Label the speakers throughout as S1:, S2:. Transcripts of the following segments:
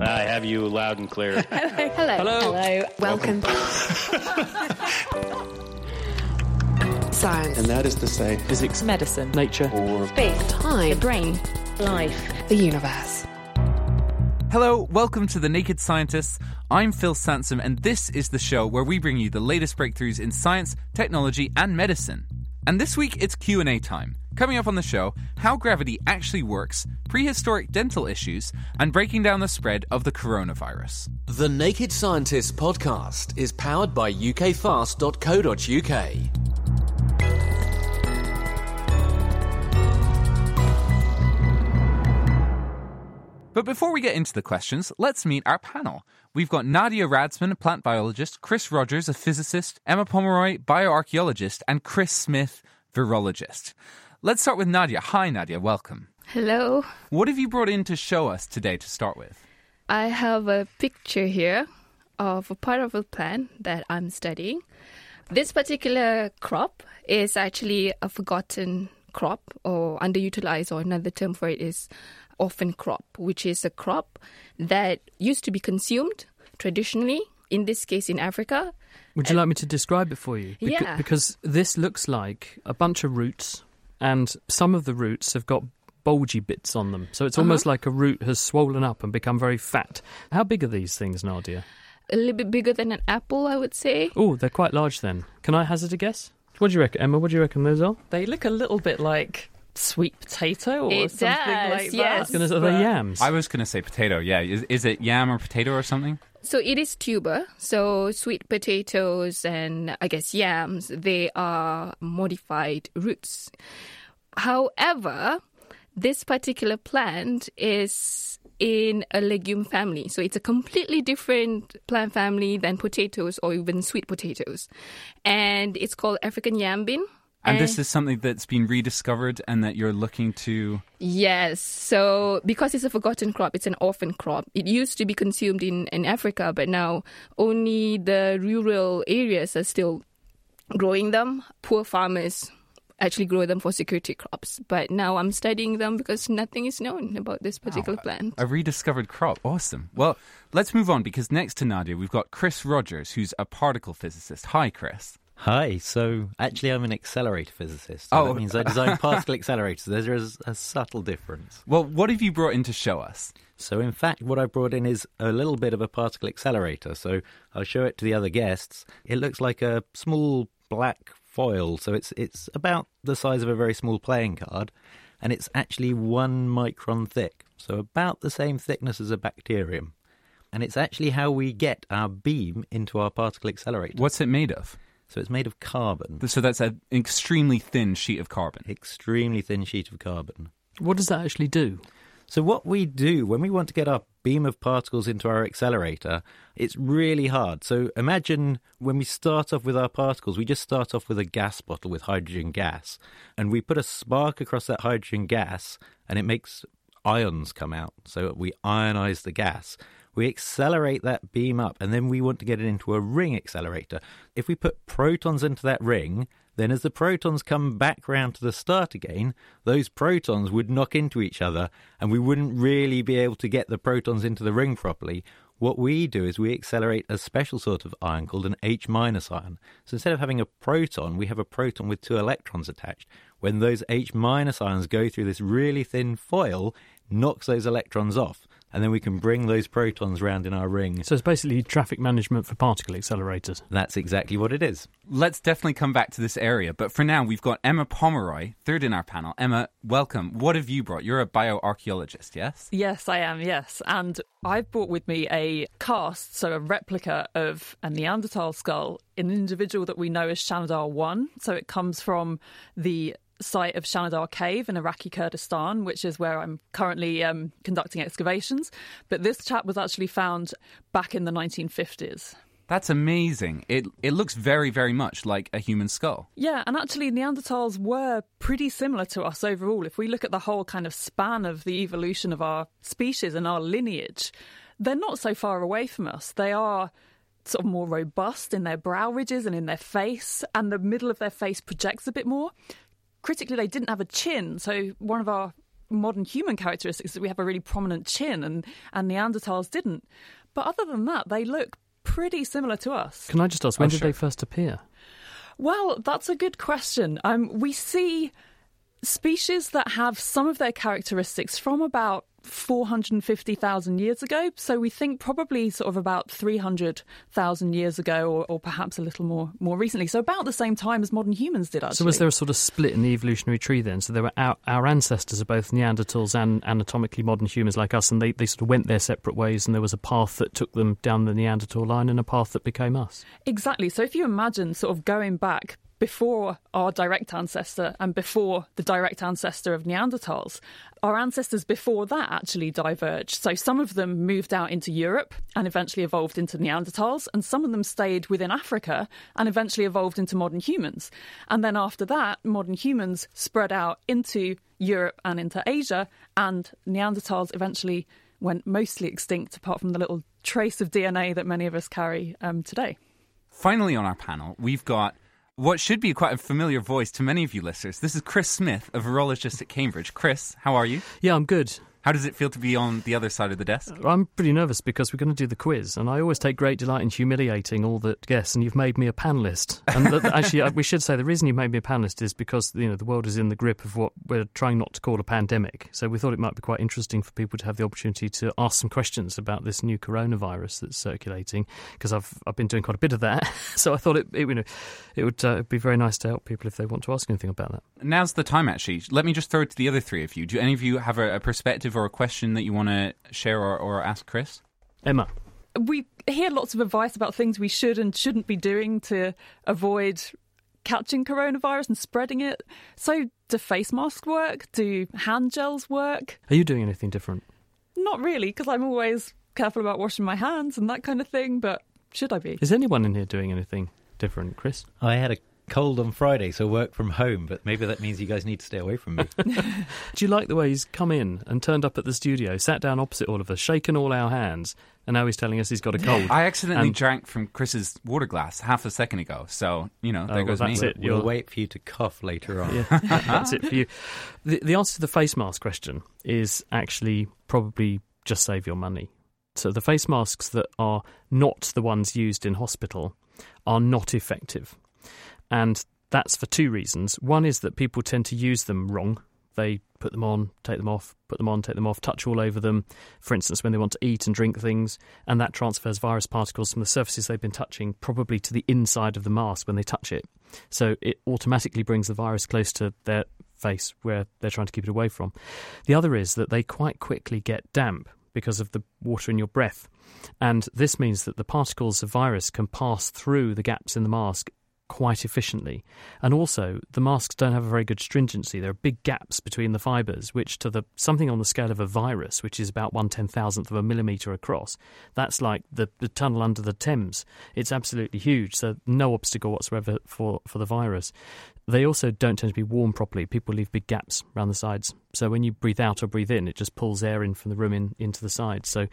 S1: I have you loud and clear.
S2: Hello.
S3: Hello.
S2: Hello. Welcome. Science.
S4: And that is to say,
S3: Physics,
S2: Medicine.
S3: nature,
S4: or
S2: Space. Time. The brain. Life. The universe.
S5: Hello, welcome to The Naked Scientists. I'm Phil Sansom, and this is the show where we bring you the latest breakthroughs in science, technology, and medicine. And this week it's Q&A time. Coming up on the show, how gravity actually works, prehistoric dental issues, and breaking down the spread of the coronavirus.
S6: The Naked Scientists podcast is powered by ukfast.co.uk.
S5: But before we get into the questions, let's meet our panel. We've got Nadia Radzman, a plant biologist, Chris Rogers, a physicist, Emma Pomeroy, bioarchaeologist, and Chris Smith, virologist. Let's start with Nadia. Hi, Nadia. Welcome.
S7: Hello.
S5: What have you brought in to show us today to start with?
S7: I have a picture here of a part of a plant that I'm studying. This particular crop is actually a forgotten crop or underutilized, or another term for it is orphan crop, which is a crop that used to be consumed traditionally, in this case in Africa.
S3: Would you like me to describe it for you? Beca-
S7: Yeah.
S3: Because this looks like a bunch of roots, and some of the roots have got bulgy bits on them. So it's uh-huh. almost like a root has swollen up and become very fat. How big are these things, Nadia?
S7: A little bit bigger than an apple, I would say.
S3: Oh, they're quite large then. Can I hazard a guess? What do you reckon, Emma? What do you reckon those are?
S2: They look a little bit like sweet potato or
S7: It
S2: something
S7: does,
S2: like
S7: yes.
S2: that.
S3: Are they yams?
S5: I was going to say potato, yeah. Is, is it yam or potato or something?
S7: So it is tuber. So sweet potatoes and I guess yams, they are modified roots. However, this particular plant is in a legume family. So it's a completely different plant family than potatoes or even sweet potatoes. And it's called African yam bean.
S5: And this is something that's been rediscovered and that you're looking to.
S7: Yes. So because it's a forgotten crop, it's an orphan crop. It used to be consumed in, in Africa, but now only the rural areas are still growing them. Poor farmers actually grow them for security crops. But now I'm studying them because nothing is known about this particular plant.
S5: A rediscovered crop. Awesome. Well, let's move on because next to Nadia, we've got Chris Rogers, who's a particle physicist. Hi, Chris.
S8: Hi. So actually, I'm an accelerator physicist. So
S5: Oh.
S8: that means I design particle accelerators. There is a subtle difference.
S5: Well, what have you brought in to show us?
S8: So in fact, what I brought in is a little bit of a particle accelerator. So I'll show it to the other guests. It looks like a small black foil. So it's it's about the size of a very small playing card, and it's actually one micron thick. So about the same thickness as a bacterium. And it's actually how we get our beam into our particle accelerator.
S5: What's it made of?
S8: So it's made of carbon.
S5: So that's an extremely thin sheet of carbon.
S8: extremely thin sheet of carbon.
S3: what does that actually do?
S8: So, what we do when we want to get our beam of particles into our accelerator, it's really hard. So, imagine when we start off with our particles, we just start off with a gas bottle with hydrogen gas, and we put a spark across that hydrogen gas, and it makes ions come out. So, we ionize the gas. We accelerate that beam up, and then we want to get it into a ring accelerator. If we put protons into that ring, then as the protons come back round to the start again, those protons would knock into each other, and we wouldn't really be able to get the protons into the ring properly. What we do is we accelerate a special sort of ion called an H minus ion. So instead of having a proton, we have a proton with two electrons attached. When those H minus ions go through this really thin foil, knocks those electrons off, and then we can bring those protons round in our ring.
S3: So it's basically traffic management for particle accelerators.
S8: That's exactly what it is.
S5: Let's definitely come back to this area. But for now, we've got Emma Pomeroy, third in our panel. Emma, welcome. What have you brought? You're a bioarchaeologist, yes?
S2: Yes, I am, yes. And I've brought with me a cast, so a replica of a Neanderthal skull, an individual that we know as Shanidar 1. So it comes from the site of Shanidar Cave in Iraqi Kurdistan, which is where I'm currently um, conducting excavations. But this chap was actually found back in the 1950s.
S5: That's amazing. It it looks very very much like a human skull.
S2: Yeah, and actually, Neanderthals were pretty similar to us overall. If we look at the whole kind of span of the evolution of our species and our lineage, they're not so far away from us. They are sort of more robust in their brow ridges and in their face, and the middle of their face projects a bit more. Critically, they didn't have a chin, so one of our modern human characteristics is that we have a really prominent chin, and, and Neanderthals didn't. But other than that, they look pretty similar to us.
S3: Can I just ask, when
S5: Oh,
S3: did
S5: sure.
S3: they first appear?
S2: Well, that's a good question. Um, we see species that have some of their characteristics from about 450,000 years ago. So we think probably sort of about 300,000 years ago, or, or perhaps a little more more recently. So about the same time as modern humans did, actually.
S3: So was there a sort of split in the evolutionary tree then? So there were our, our ancestors are both Neanderthals and anatomically modern humans like us, and they, they sort of went their separate ways, and there was a path that took them down the Neanderthal line and a path that became us.
S2: Exactly. So if you imagine sort of going back before our direct ancestor and before the direct ancestor of Neanderthals, our ancestors before that actually diverged. So some of them moved out into Europe and eventually evolved into Neanderthals, and some of them stayed within Africa and eventually evolved into modern humans. And then after that, modern humans spread out into Europe and into Asia, and Neanderthals eventually went mostly extinct, apart from the little trace of DNA that many of us carry um, today.
S5: Finally, on our panel, we've got what should be quite a familiar voice to many of you listeners. This is Chris Smith, a virologist at Cambridge. Chris, how are you?
S3: Yeah, I'm good.
S5: How does it feel to be on the other side of the desk?
S3: I'm pretty nervous because we're going to do the quiz, and I always take great delight in humiliating all the guests. And you've made me a panelist. And actually, we should say the reason you made me a panelist is because you know the world is in the grip of what we're trying not to call a pandemic. So we thought it might be quite interesting for people to have the opportunity to ask some questions about this new coronavirus that's circulating. Because I've I've been doing quite a bit of that, so I thought it, it you know it would uh, be very nice to help people if they want to ask anything about that.
S5: Now's the time, actually. Let me just throw it to the other three of you. Do any of you have a, a perspective or a question that you want to share or, or ask Chris?
S3: Emma,
S2: we hear lots of advice about things we should and shouldn't be doing to avoid catching coronavirus and spreading it. So, do face masks work? Do hand gels work?
S3: are you doing anything different?
S2: Not really, because I'm always careful about washing my hands and that kind of thing, but should I be?
S3: Is anyone in here doing anything different, Chris?
S8: I had a cold on Friday, so work from home, but maybe that means you guys need to stay away from me.
S3: Do you like the way he's come in and turned up at the studio, sat down opposite all of us, shaken all our hands, and now he's telling us he's got a cold?
S5: I accidentally
S3: And-
S5: drank from Chris's water glass half a second ago, so, you know, there
S3: Oh, well,
S5: goes
S3: that's
S5: me.
S3: it.
S8: we'll
S3: You're-
S8: wait for you to cough later on.
S3: Yeah, that's it for you. The, the answer to the face mask question is actually probably just save your money. So the face masks that are not the ones used in hospital are not effective. And that's for two reasons. One is that people tend to use them wrong. They put them on, take them off, put them on, take them off, touch all over them. For instance, when they want to eat and drink things, and that transfers virus particles from the surfaces they've been touching probably to the inside of the mask when they touch it. So it automatically brings the virus close to their face where they're trying to keep it away from. The other is that they quite quickly get damp because of the water in your breath. And this means that the particles of virus can pass through the gaps in the mask quite efficiently. And also, the masks don't have a very good stringency. There are big gaps between the fibres, which to the something on the scale of a virus, which is about one ten thousandth of a millimetre across, that's like the, the tunnel under the Thames. It's absolutely huge, so no obstacle whatsoever for, for the virus. They also don't tend to be warm properly. People leave big gaps around the sides. So when you breathe out or breathe in, it just pulls air in from the room in, into the sides. So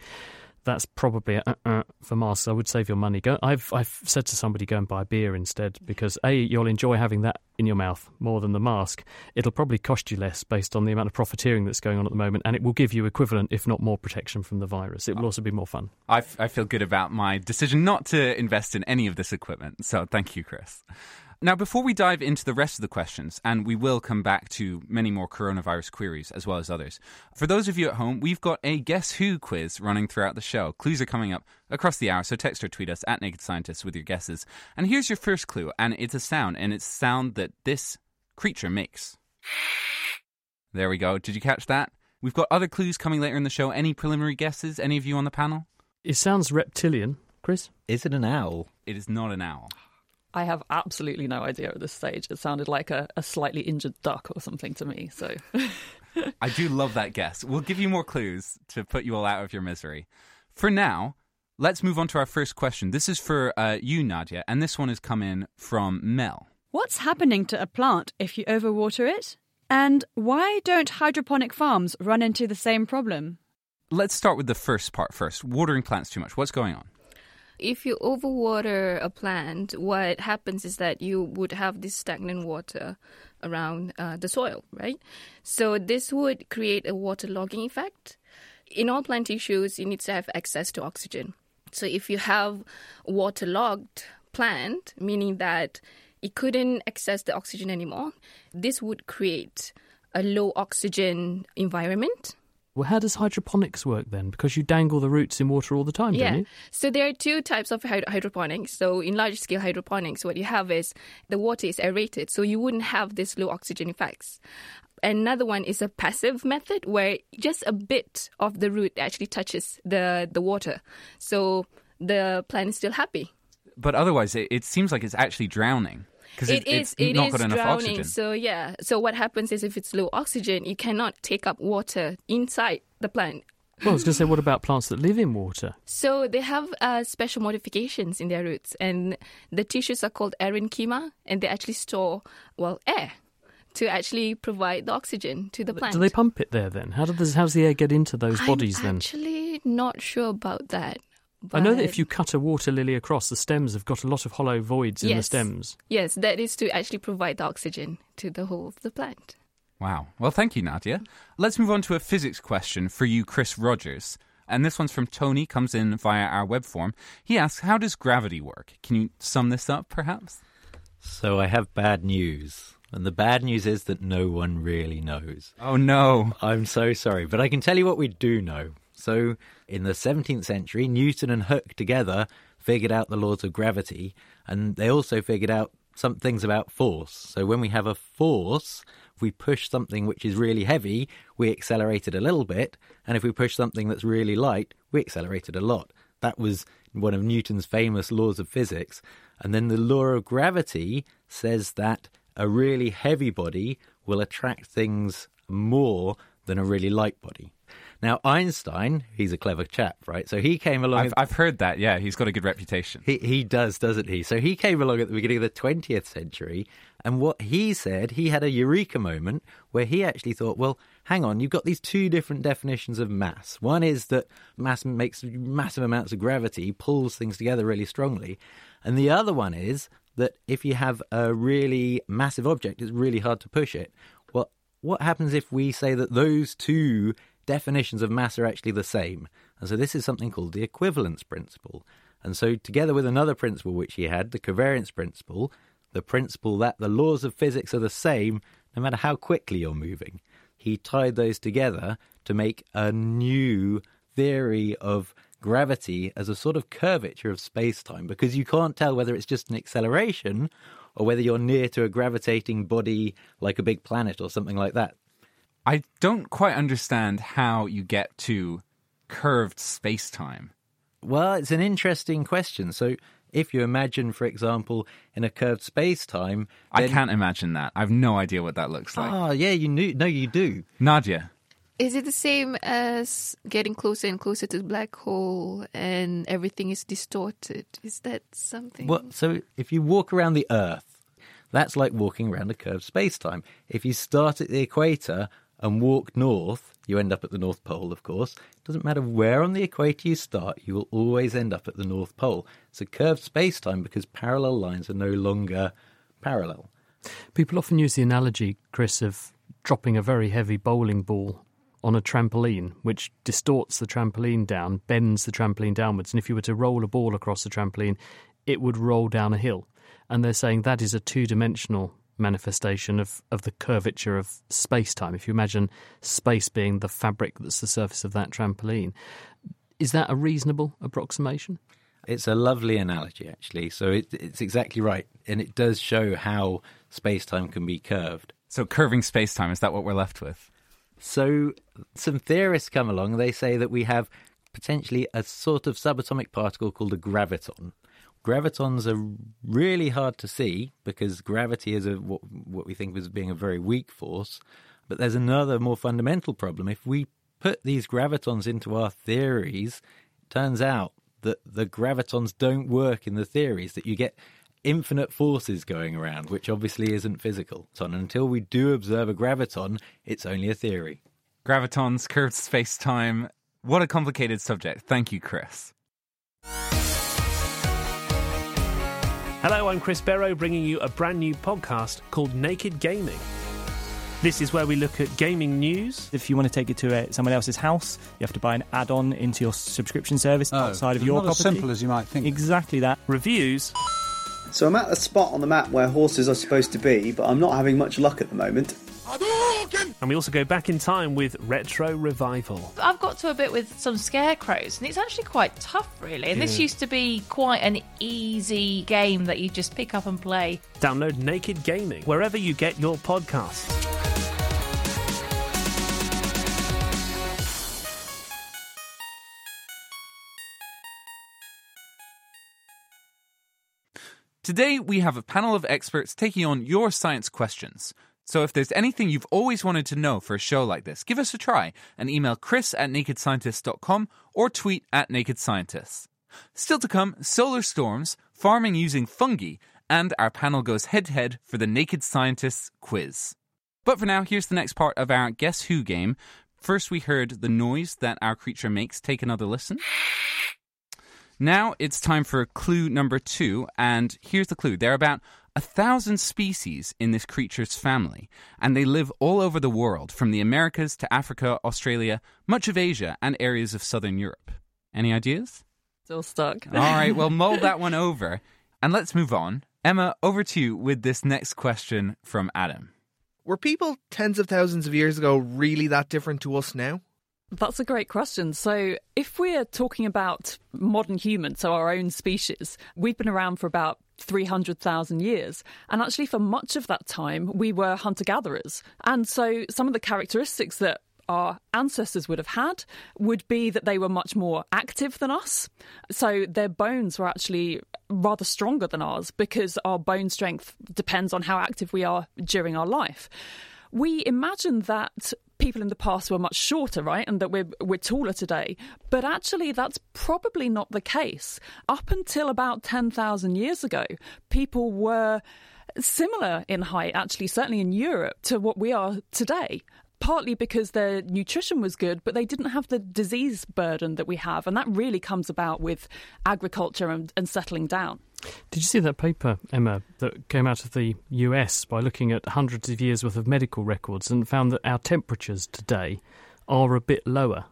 S3: that's probably a uh-uh for masks. I would save your money. Go. I've I've said to somebody go and buy beer instead because a you'll enjoy having that in your mouth more than the mask. It'll probably cost you less based on the amount of profiteering that's going on at the moment, and it will give you equivalent, if not more, protection from the virus. It will also be more fun.
S5: I, f- I feel good about my decision not to invest in any of this equipment. So thank you, Chris. Now, before we dive into the rest of the questions, and we will come back to many more coronavirus queries as well as others, for those of you at home, we've got a Guess Who quiz running throughout the show. Clues are coming up across the hour, so text or tweet us at Naked Scientists with your guesses. And here's your first clue, and it's a sound, and it's sound that this creature makes. There we go. Did you catch that? We've got other clues coming later in the show. Any preliminary guesses? Any of you on the panel?
S3: It sounds reptilian, Chris.
S8: Is it an owl?
S5: It is not an owl.
S2: I have absolutely no idea at this stage. It sounded like a, a slightly injured duck or something to me. So
S5: I do love that guess. We'll give you more clues to put you all out of your misery. For now, let's move on to our first question. This is for uh, you, Nadia, and this one has come in from Mel.
S4: What's happening to a plant if you overwater it? And why don't hydroponic farms run into the same problem?
S5: Let's start with the first part first. Watering plants too much. What's going on?
S7: If you overwater a plant, what happens is that you would have this stagnant water around uh, the soil, right? So this would create a waterlogging effect. In all plant tissues, you need to have access to oxygen. So if you have waterlogged plant, meaning that it couldn't access the oxygen anymore, this would create a low oxygen environment
S3: Well, how does hydroponics work then? Because you dangle the roots in water all the time,
S7: yeah.
S3: don't you?
S7: So there are two types of hyd- hydroponics. So in large scale hydroponics, what you have is the water is aerated, so you wouldn't have this low oxygen effects. Another one is a passive method where just a bit of the root actually touches the, the water. So the plant is still happy.
S5: But otherwise, it, it seems like it's actually drowning because
S7: It
S5: it's
S7: is. It
S5: not
S7: is drowning.
S5: oxygen.
S7: So yeah. So what happens is if it's low oxygen, you cannot take up water inside the plant.
S3: Well, I was going to say, what about plants that live in water?
S7: So they have uh, special modifications in their roots, and the tissues are called parenchyma, and they actually store well air to actually provide the oxygen to the plant.
S3: Do they pump it there then? How does how's the air get into those bodies
S7: I'm
S3: then?
S7: actually not sure about that.
S3: I know that if you cut a water lily across, the stems have got a lot of hollow voids in the stems.
S7: yes, that is to actually provide the oxygen to the whole of the plant.
S5: Wow. Well, thank you, Nadia. Let's move on to a physics question for you, Chris Rogers. And this one's from Tony, comes in via our web form. He asks, How does gravity work? Can you sum this up, perhaps?
S8: So I have bad news. And the bad news is that no one really knows.
S5: Oh, no.
S8: I'm so sorry, but I can tell you what we do know. So, in the 17th century, Newton and Hooke together figured out the laws of gravity, and they also figured out some things about force. So, when we have a force, if we push something which is really heavy, we accelerate it a little bit, and if we push something that's really light, we accelerate it a lot. That was one of Newton's famous laws of physics. And then the law of gravity says that a really heavy body will attract things more than a really light body. Now, Einstein, he's a clever chap, right? So he came along.
S5: I've, I've heard that, yeah. He's got a good reputation.
S8: He, he does, doesn't he? So he came along at the beginning of the 20th century, and what he said, he had a eureka moment where he actually thought, well, hang on, you've got these two different definitions of mass. One is that mass makes massive amounts of gravity, pulls things together really strongly. And the other one is that if you have a really massive object, it's really hard to push it. Well, what happens if we say that those two definitions of mass are actually the same? And so this is something called the equivalence principle. And so, together with another principle which he had, the covariance principle, the principle that the laws of physics are the same no matter how quickly you're moving, he tied those together to make a new theory of gravity as a sort of curvature of space time because you can't tell whether it's just an acceleration or whether you're near to a gravitating body like a big planet or something like that.
S5: I don't quite understand how you get to curved space time.
S8: Well, it's an interesting question. So, if you imagine, for example, in a curved space time,
S5: I can't imagine that. I've no idea what that looks like.
S8: Oh, yeah, you knew. No, you do.
S5: Nadia.
S7: Is it the same as getting closer and closer to the black hole and everything is distorted? Is that something?
S8: Well, so if you walk around the Earth, that's like walking around a curved space time. If you start at the equator and walk north, you end up at the North Pole, of course. It doesn't matter where on the equator you start, you will always end up at the North Pole. It's a curved space time because parallel lines are no longer parallel.
S3: People often use the analogy, Chris, of dropping a very heavy bowling ball on a trampoline, which distorts the trampoline down, bends the trampoline downwards. And if you were to roll a ball across the trampoline, it would roll down a hill. And they're saying that is a two dimensional manifestation of, of the curvature of space time. If you imagine space being the fabric that's the surface of that trampoline, is that a reasonable approximation?
S8: It's a lovely analogy, actually. So it, it's exactly right. And it does show how space time can be curved.
S5: So, curving space time, is that what we're left with?
S8: So some theorists come along. They say that we have potentially a sort of subatomic particle called a graviton. Gravitons are really hard to see because gravity is a, what, what we think of as being a very weak force. But there's another more fundamental problem. If we put these gravitons into our theories, it turns out that the gravitons don't work in the theories, that you get infinite forces going around, which obviously isn't physical. So until we do observe a graviton, it's only a theory.
S5: Gravitons, curved space time. What a complicated subject. Thank you, Chris.
S9: Hello, I'm Chris Barrow, bringing you a brand new podcast called Naked Gaming. This is where we look at gaming news.
S10: If you want to take it to a, someone else's house, you have to buy an add-on into your subscription service
S11: Oh,
S10: outside of your
S11: not as
S10: property.
S11: simple as you might think.
S10: Exactly that.
S9: Reviews.
S12: So I'm at a spot on the map where horses are supposed to be, but I'm not having much luck at the moment.
S9: And we also go back in time with Retro Revival.
S13: I've got to a bit with some scarecrows, and it's actually quite tough, really. And this used to be quite an easy game that you just pick up and play.
S9: Download Naked Gaming wherever you get your podcasts.
S5: Today, we have a panel of experts taking on your science questions. So if there's anything you've always wanted to know for a show like this, give us a try and email chris at nakedscientist.com or tweet at nakedscientists. Still to come, solar storms, farming using fungi, and our panel goes head to head for the Naked Scientists quiz. But for now, here's the next part of our Guess Who game. First, we heard the noise that our creature makes. Take another listen. Now it's time for clue number two, and here's the clue. They're about a thousand species in this creature's family, and they live all over the world, from the Americas to Africa, Australia, much of Asia, and areas of southern Europe. Any ideas?
S2: Still stuck.
S5: All right, well, mull that one over, and let's move on. Emma, over to you with this next question from Adam.
S14: Were people tens of thousands of years ago really that different to us now?
S2: That's a great question. So, if we're talking about modern humans, so our own species, we've been around for about 300,000 years. And actually, for much of that time, we were hunter gatherers. And so, some of the characteristics that our ancestors would have had would be that they were much more active than us. So, their bones were actually rather stronger than ours because our bone strength depends on how active we are during our life. We imagine that people in the past were much shorter, right, and that we're we're taller today. But actually, that's probably not the case. Up until about ten thousand years ago, people were similar in height, actually, certainly in Europe, to what we are today. Partly because their nutrition was good, but they didn't have the disease burden that we have. And that really comes about with agriculture and, and settling down.
S3: Did you see that paper, Emma, that came out of the US by looking at hundreds of years worth of medical records and found that our temperatures today are a bit lower?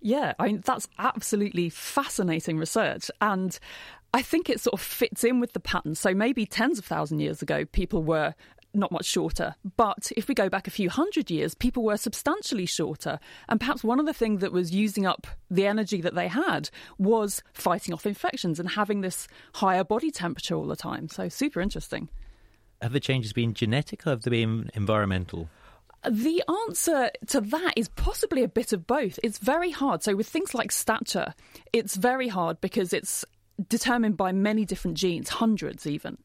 S2: Yeah, I mean, that's absolutely fascinating research. And I think it sort of fits in with the pattern. So maybe tens of thousand years ago, people were not much shorter. But if we go back a few hundred years, people were substantially shorter. And perhaps one of the things that was using up the energy that they had was fighting off infections and having this higher body temperature all the time. So super interesting.
S8: Have the changes been genetic or have they been environmental?
S2: The answer to that is possibly a bit of both. It's very hard. So, with things like stature, it's very hard because it's determined by many different genes, hundreds even.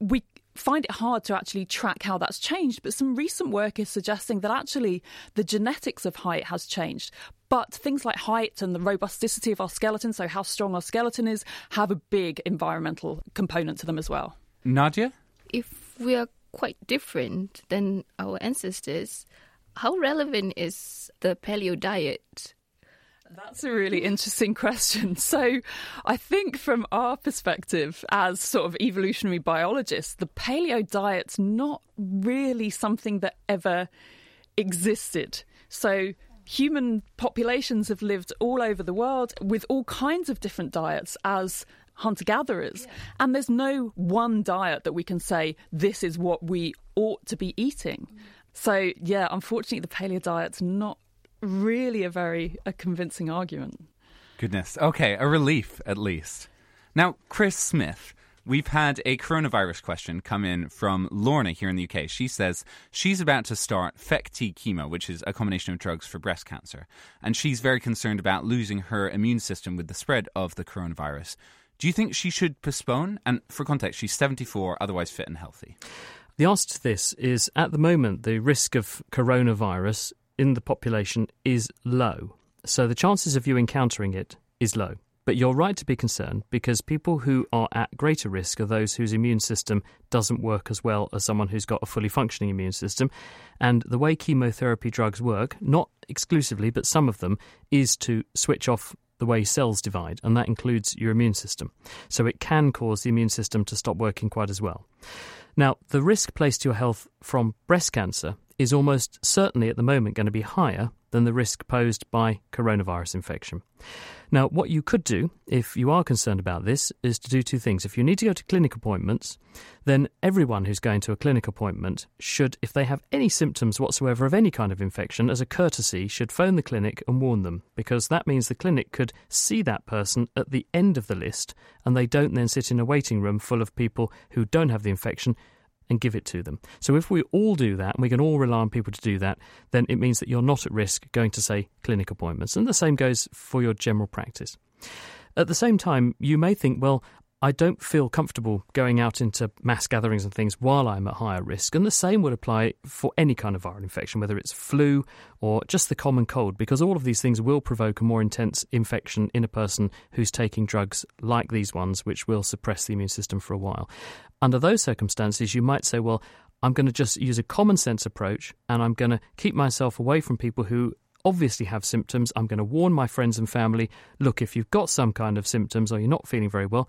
S2: We find it hard to actually track how that's changed, but some recent work is suggesting that actually the genetics of height has changed. But things like height and the robusticity of our skeleton, so how strong our skeleton is, have a big environmental component to them as well.
S5: Nadia?
S7: If we are quite different than our ancestors, how relevant is the paleo diet?
S2: That's a really interesting question. So, I think from our perspective as sort of evolutionary biologists, the paleo diet's not really something that ever existed. So, human populations have lived all over the world with all kinds of different diets as hunter gatherers. And there's no one diet that we can say, this is what we ought to be eating. Mm. So, yeah, unfortunately, the paleo diet's not really a very a convincing argument.
S5: Goodness. Okay, a relief at least. Now, Chris Smith, we've had a coronavirus question come in from Lorna here in the UK. She says she's about to start FEC-T chemo, which is a combination of drugs for breast cancer, and she's very concerned about losing her immune system with the spread of the coronavirus. Do you think she should postpone? And for context, she's 74, otherwise fit and healthy.
S3: The answer to this is at the moment, the risk of coronavirus in the population is low. So the chances of you encountering it is low. But you're right to be concerned because people who are at greater risk are those whose immune system doesn't work as well as someone who's got a fully functioning immune system. And the way chemotherapy drugs work, not exclusively, but some of them, is to switch off the way cells divide, and that includes your immune system. So it can cause the immune system to stop working quite as well. Now, the risk placed to your health from breast cancer is almost certainly at the moment going to be higher than the risk posed by coronavirus infection. Now, what you could do, if you are concerned about this, is to do two things. If you need to go to clinic appointments, then everyone who's going to a clinic appointment should, if they have any symptoms whatsoever of any kind of infection, as a courtesy, should phone the clinic and warn them, because that means the clinic could see that person at the end of the list and they don't then sit in a waiting room full of people who don't have the infection and give it to them. So if we all do that, and we can all rely on people to do that, then it means that you're not at risk going to, say, clinic appointments. And the same goes for your general practice. At the same time, you may think, well, I don't feel comfortable going out into mass gatherings and things while I'm at higher risk. And the same would apply for any kind of viral infection, whether it's flu or just the common cold, because all of these things will provoke a more intense infection in a person who's taking drugs like these ones, which will suppress the immune system for a while. Under those circumstances, you might say, well, I'm going to just use a common sense approach and I'm going to keep myself away from people who obviously have symptoms. I'm going to warn my friends and family look, if you've got some kind of symptoms or you're not feeling very well,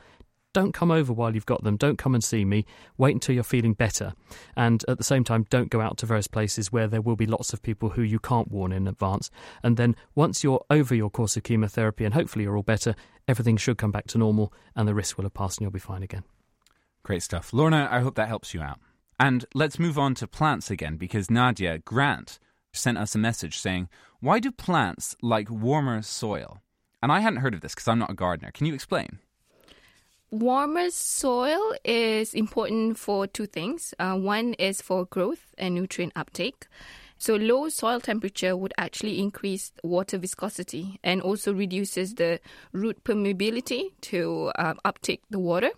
S3: don't come over while you've got them. Don't come and see me. Wait until you're feeling better. And at the same time, don't go out to various places where there will be lots of people who you can't warn in advance. And then once you're over your course of chemotherapy and hopefully you're all better, everything should come back to normal and the risk will have passed and you'll be fine again.
S5: Great stuff. Lorna, I hope that helps you out. And let's move on to plants again because Nadia Grant sent us a message saying, Why do plants like warmer soil? And I hadn't heard of this because I'm not a gardener. Can you explain?
S7: Warmer soil is important for two things. Uh, one is for growth and nutrient uptake. So low soil temperature would actually increase water viscosity and also reduces the root permeability to uh, uptake the water.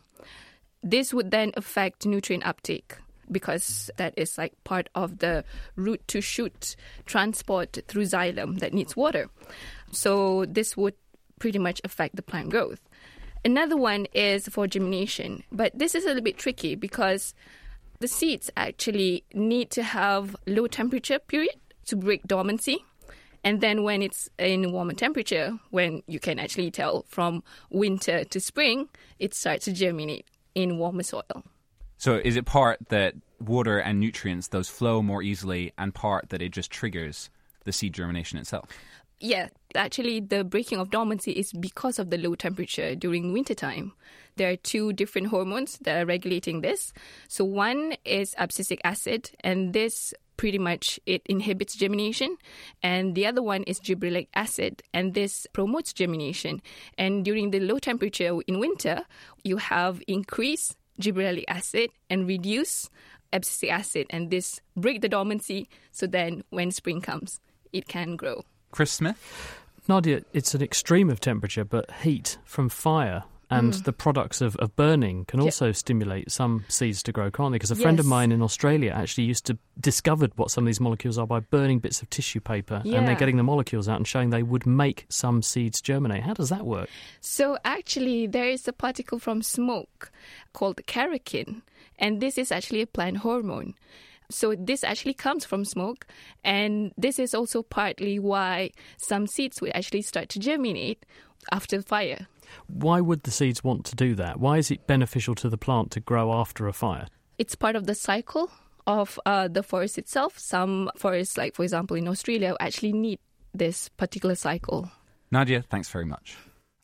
S7: This would then affect nutrient uptake because that is like part of the root to shoot transport through xylem that needs water. So this would pretty much affect the plant growth. Another one is for germination, but this is a little bit tricky because the seeds actually need to have low temperature period to break dormancy. And then when it's in warmer temperature, when you can actually tell from winter to spring, it starts to germinate in warmer soil.
S5: So is it part that water and nutrients those flow more easily and part that it just triggers the seed germination itself?
S7: Yeah, actually, the breaking of dormancy is because of the low temperature during wintertime. There are two different hormones that are regulating this. So, one is abscisic acid, and this pretty much it inhibits germination and the other one is gibberellic acid and this promotes germination and during the low temperature in winter you have increased gibberellic acid and reduce abscisic acid and this break the dormancy so then when spring comes it can grow
S5: Chris Smith?
S3: Nadia, it's an extreme of temperature, but heat from fire and
S7: Mm.
S3: the products of, of burning can
S7: Yeah.
S3: also stimulate some seeds to grow, can't they? Because a friend of mine in Australia actually used to discovered what some of these molecules are by burning bits of tissue paper, and they're getting the molecules out and showing they would make some seeds germinate. How does that work?
S7: So actually, there is a particle from smoke called karrikin, and this is actually a plant hormone. So this actually comes from smoke, and this is also partly why some seeds will actually start to germinate after fire.
S3: Why would the seeds want to do that? Why is it beneficial to the plant to grow after a fire?
S7: It's part of the cycle of uh, the forest itself. Some forests, like for example in Australia, actually need this particular cycle.
S5: Nadia, thanks very much.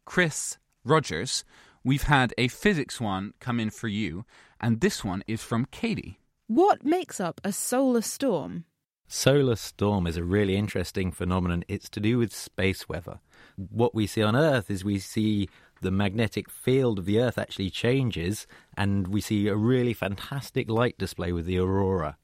S5: Chris Rogers, we've had a physics one come in for you, and this one is from Katie.
S11: What makes up a solar storm?
S8: Solar storm is a really interesting phenomenon. It's to do with space weather. What we see on Earth is we see the magnetic field of the Earth actually changes, and we see a really fantastic light display with the aurora.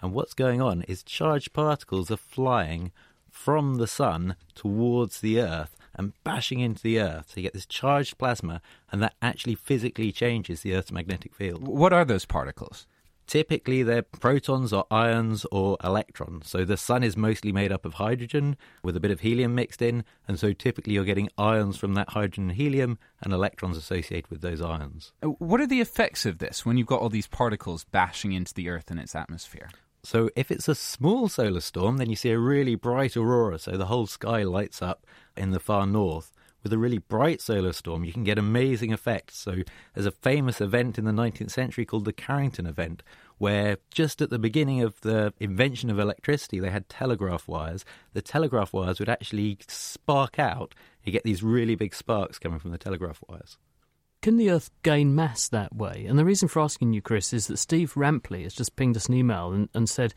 S8: And what's going on is charged particles are flying from the sun towards the Earth, and bashing into the Earth. So you get this charged plasma, and that actually physically changes the Earth's magnetic field.
S5: What are those particles?
S8: Typically, they're protons or ions or electrons. So the sun is mostly made up of hydrogen with a bit of helium mixed in, and so typically you're getting ions from that hydrogen and helium and electrons associated with those ions.
S5: Uh, What are the effects of this when you've got all these particles bashing into the Earth and its atmosphere?
S8: So if it's a small solar storm, then you see a really bright aurora, so the whole sky lights up in the far north. With a really bright solar storm, you can get amazing effects. So there's a famous event in the 19th century called the Carrington event, where just at the beginning of the invention of electricity, they had telegraph wires. The telegraph wires would actually spark out. You get these really big sparks coming from the telegraph wires.
S3: Can the Earth gain mass that way? And the reason for asking you, Chris, is that Steve Rampley has just pinged us an email and, and said,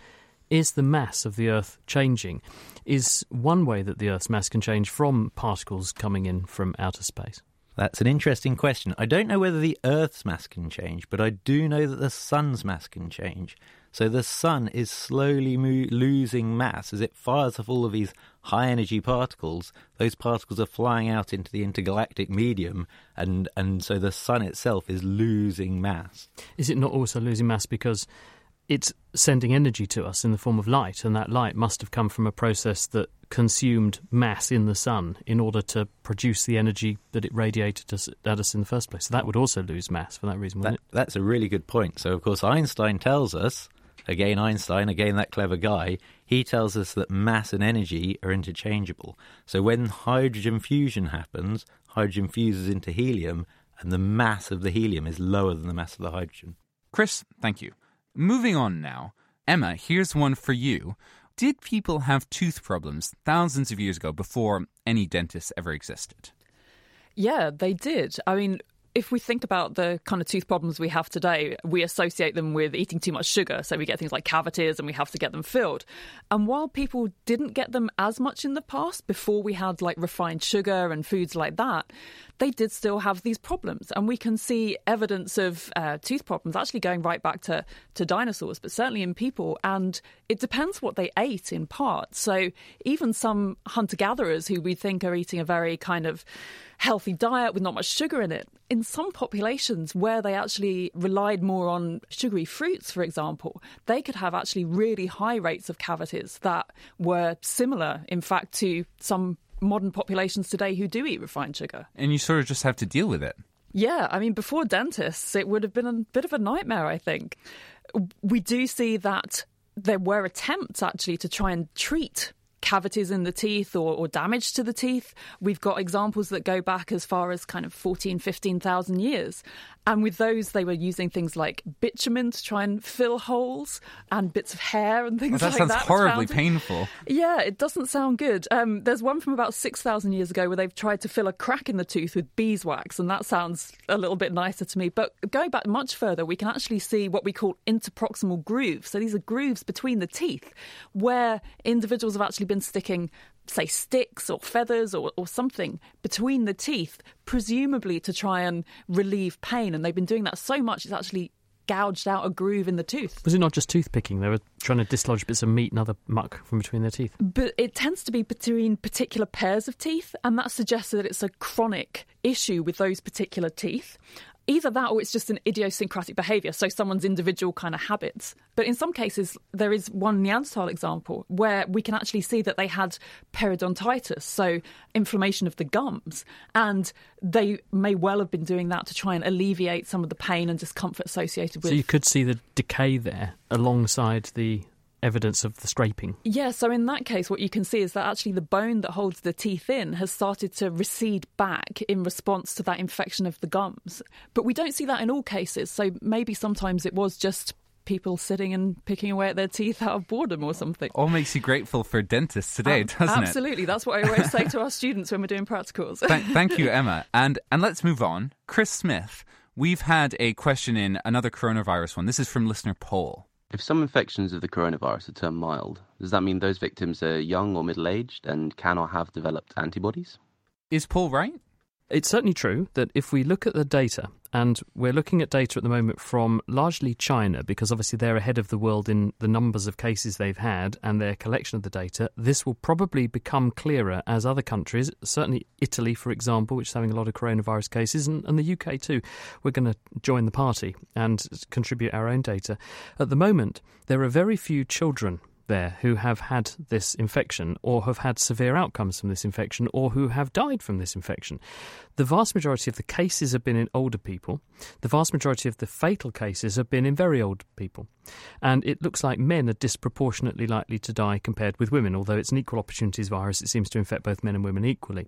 S3: Is the mass of the Earth changing? Is one way that the Earth's mass can change from particles coming in from outer space?
S8: That's an interesting question. I don't know whether the Earth's mass can change, but I do know that the Sun's mass can change. So the Sun is slowly mo- losing mass as it fires off all of these high energy particles. Those particles are flying out into the intergalactic medium, and, and so the Sun itself is losing mass.
S3: Is it not also losing mass because it's sending energy to us in the form of light, and that light must have come from a process that consumed mass in the sun in order to produce the energy that it radiated us, at us in the first place. So that would also lose mass for that reason, wouldn't
S8: That, that's a really good point. So, of course, Einstein tells us, again, Einstein, again, that clever guy, he tells us that mass and energy are interchangeable. So, when hydrogen fusion happens, hydrogen fuses into helium, and the mass of the helium is lower than the mass of the hydrogen.
S5: Chris, thank you. Moving on now. Emma, here's one for you. Did people have tooth problems thousands of years ago before any dentists ever existed?
S2: Yeah, they did. I mean, if we think about the kind of tooth problems we have today, we associate them with eating too much sugar. So we get things like cavities and we have to get them filled. And while people didn't get them as much in the past, before we had like refined sugar and foods like that, they did still have these problems. And we can see evidence of uh, tooth problems actually going right back to, to dinosaurs, but certainly in people. And it depends what they ate in part. So even some hunter gatherers who we think are eating a very kind of healthy diet with not much sugar in it. In some populations where they actually relied more on sugary fruits, for example, they could have actually really high rates of cavities that were similar, in fact, to some modern populations today who do eat refined sugar.
S5: And you sort of just have to deal with it.
S2: Yeah, I mean, before dentists, it would have been a bit of a nightmare, I think. We do see that there were attempts actually to try and treat cavities in the teeth or, or, damage to the teeth. We've got examples that go back as far as kind of 14, 15,000 years. And with those, they were using things like bitumen to try and fill holes and bits of hair and things
S5: well, that
S2: like
S5: sounds
S2: that.
S5: horribly painful.
S2: Yeah, it doesn't sound good. Um, there's one from about 6,000 years ago where they've tried to fill a crack in the tooth with beeswax, and that sounds a little bit nicer to me. But going back much further, we can actually see what we call interproximal grooves. So these are grooves between the teeth where individuals have actually been sticking say sticks or feathers or, or something between the teeth, presumably to try and relieve pain. And they've been doing that so much it's actually gouged out a groove in the tooth.
S3: Was it not just toothpicking? They were trying to dislodge bits of meat and other muck from between their teeth.
S2: But it tends to be between particular pairs of teeth, and that suggests that it's a chronic issue with those particular teeth. Either that or it's just an idiosyncratic behaviour, so someone's individual kind of habits. But in some cases, there is one Neanderthal example where we can actually see that they had periodontitis, so inflammation of the gums, and they may well have been doing that to try and alleviate some of the pain and discomfort associated with.
S3: So you could see the decay there alongside the evidence of the scraping.
S2: Yeah, so in that case, what you can see is that actually the bone that holds the teeth in has started to recede back in response to that infection of the gums. But we don't see that in all cases, so maybe sometimes it was just people sitting and picking away at their teeth out of boredom or something.
S5: All makes you grateful for dentists today,
S2: Um,
S5: doesn't
S2: absolutely.
S5: it?
S2: Absolutely. That's what I always say to our students when we're doing practicals.
S5: Thank, thank you, Emma. And and let's move on. Chris Smith, we've had a question in another coronavirus one. This is from listener Paul.
S15: If some infections of the coronavirus are termed mild, does that mean those victims are young or middle aged and can or have developed antibodies?
S5: Is Paul right?
S3: It's certainly true that if we look at the data And we're looking at data at the moment from largely China because obviously they're ahead of the world in the numbers of cases they've had and their collection of the data. This will probably become clearer as other countries, certainly Italy, for example, which is having a lot of coronavirus cases, and, and the UK too, we're going to join the party and contribute our own data. At the moment, there are very few children there who have had this infection or have had severe outcomes from this infection or who have died from this infection. The vast majority of the cases have been in older people. The vast majority of the fatal cases have been in very old people. And it looks like men are disproportionately likely to die compared with women, although it's an equal opportunities virus, it seems to infect both men and women equally.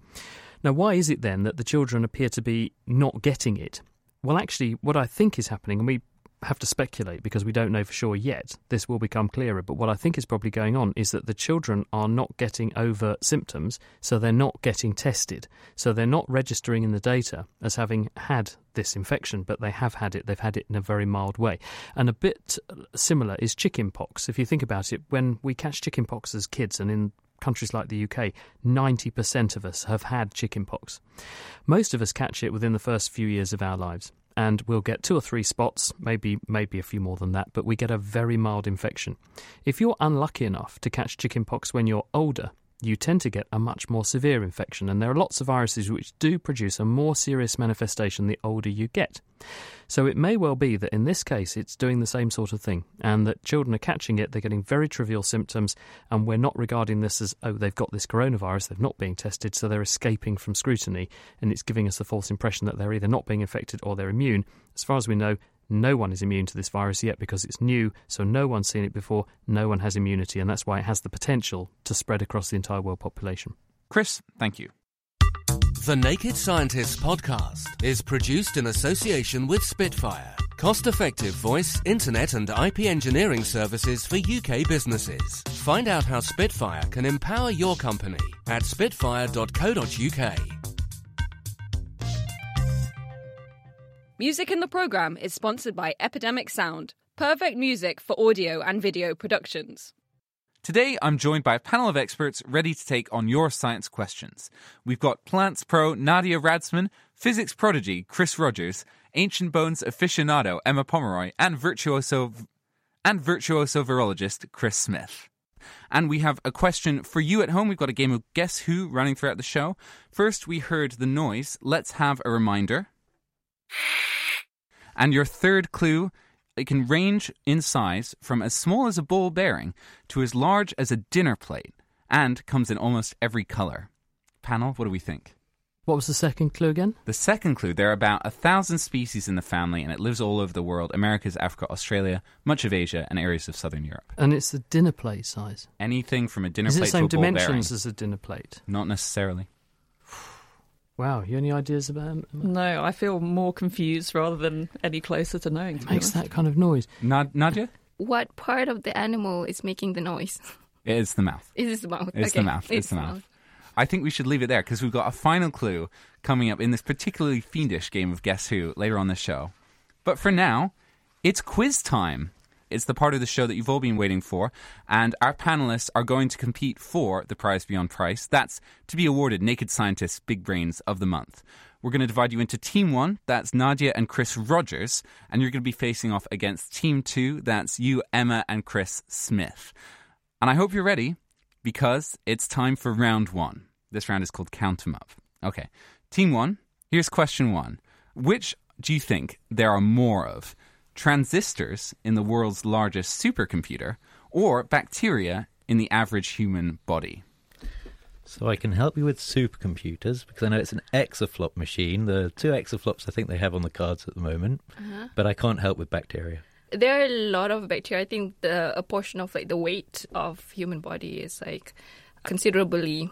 S3: Now, why is it then that the children appear to be not getting it? Well, actually, what I think is happening, and we have to speculate because we don't know for sure yet. This will become clearer. But what I think is probably going on is that the children are not getting over symptoms, so they're not getting tested. So they're not registering in the data as having had this infection, but they have had it. They've had it in a very mild way. And a bit similar is chickenpox. If you think about it, when we catch chickenpox as kids and in countries like the UK, 90% of us have had chickenpox. Most of us catch it within the first few years of our lives and we'll get two or three spots, maybe maybe a few more than that, but we get a very mild infection. If you're unlucky enough to catch chickenpox when you're older, you tend to get a much more severe infection, and there are lots of viruses which do produce a more serious manifestation the older you get. So it may well be that in this case it's doing the same sort of thing, and that children are catching it, they're getting very trivial symptoms, and we're not regarding this as, oh, they've got this coronavirus, they're not being tested, so they're escaping from scrutiny, and it's giving us the false impression that they're either not being infected or they're immune. As far as we know, no one is immune to this virus yet because it's new, so no one's seen it before, no one has immunity, and that's why it has the potential to spread across the entire world population.
S5: Chris, thank you.
S6: The Naked Scientists podcast is produced in association with Spitfire, cost effective voice, internet, and IP engineering services for UK businesses. Find out how Spitfire can empower your company at spitfire.co.uk.
S16: Music in the program is sponsored by Epidemic Sound, perfect music for audio and video productions.
S5: Today, I'm joined by a panel of experts ready to take on your science questions. We've got plants pro Nadia Radzman, physics prodigy Chris Rogers, ancient bones aficionado Emma Pomeroy, and virtuoso and virtuoso virologist Chris Smith. And we have a question for you at home. We've got a game of Guess Who running throughout the show. First, we heard the noise. Let's have a reminder. And your third clue it can range in size from as small as a ball bearing to as large as a dinner plate and comes in almost every color. Panel, what do we think?
S3: What was the second clue again?
S5: The second clue there are about a thousand species in the family and it lives all over the world Americas, Africa, Australia, much of Asia, and areas of southern Europe.
S3: And it's the dinner plate size.
S5: Anything from a dinner
S3: Is it
S5: plate
S3: the same
S5: to a ball
S3: dimensions as a dinner plate?
S5: Not necessarily.
S3: Wow, you any ideas about it?
S2: No, I feel more confused rather than any closer to knowing. To be
S3: Makes that kind of noise.
S5: Nad- Nadia?
S7: What part of the animal is making the noise?
S5: It's the mouth.
S7: Is the mouth?
S5: It's
S7: okay.
S5: the mouth. It's, the mouth. I think we should leave it there because we've got a final clue coming up in this particularly fiendish game of Guess Who later on the show. But for now, it's quiz time. It's the part of the show that you've all been waiting for, and our panelists are going to compete for the prize beyond price. That's to be awarded Naked Scientists Big Brains of the Month. We're going to divide you into Team 1, that's Nadia and Chris Rogers, and you're going to be facing off against Team 2, that's you, Emma, and Chris Smith. And I hope you're ready because it's time for round one. This round is called Count 'em Up. Okay, Team 1, here's question 1. Which do you think there are more of? Transistors in the world's largest supercomputer or bacteria in the average human body?
S8: So I can help you with supercomputers because I know it's an exaflop machine. The two exaflops I think they have on the cards at the moment,
S7: Uh-huh.
S8: but I can't help with bacteria.
S7: There are a lot of bacteria. I think the a portion of like the weight of human body is like considerably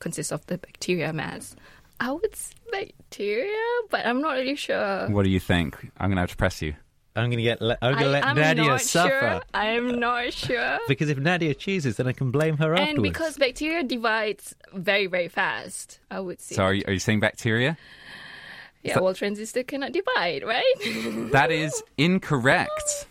S7: consists of the bacteria mass. I would say bacteria, but I'm not really sure.
S5: What do you think? I'm going to have to press you.
S8: I'm going to get. Le- I'm going to let Nadia
S7: not
S8: suffer
S7: Sure. I'm not sure.
S8: because if Nadia chooses, then I can blame her
S7: and
S8: afterwards.
S7: because bacteria divides very, very fast, I would say.
S5: So are you, are you saying bacteria?
S7: Yeah, well, transistor cannot divide, right?
S5: That is incorrect.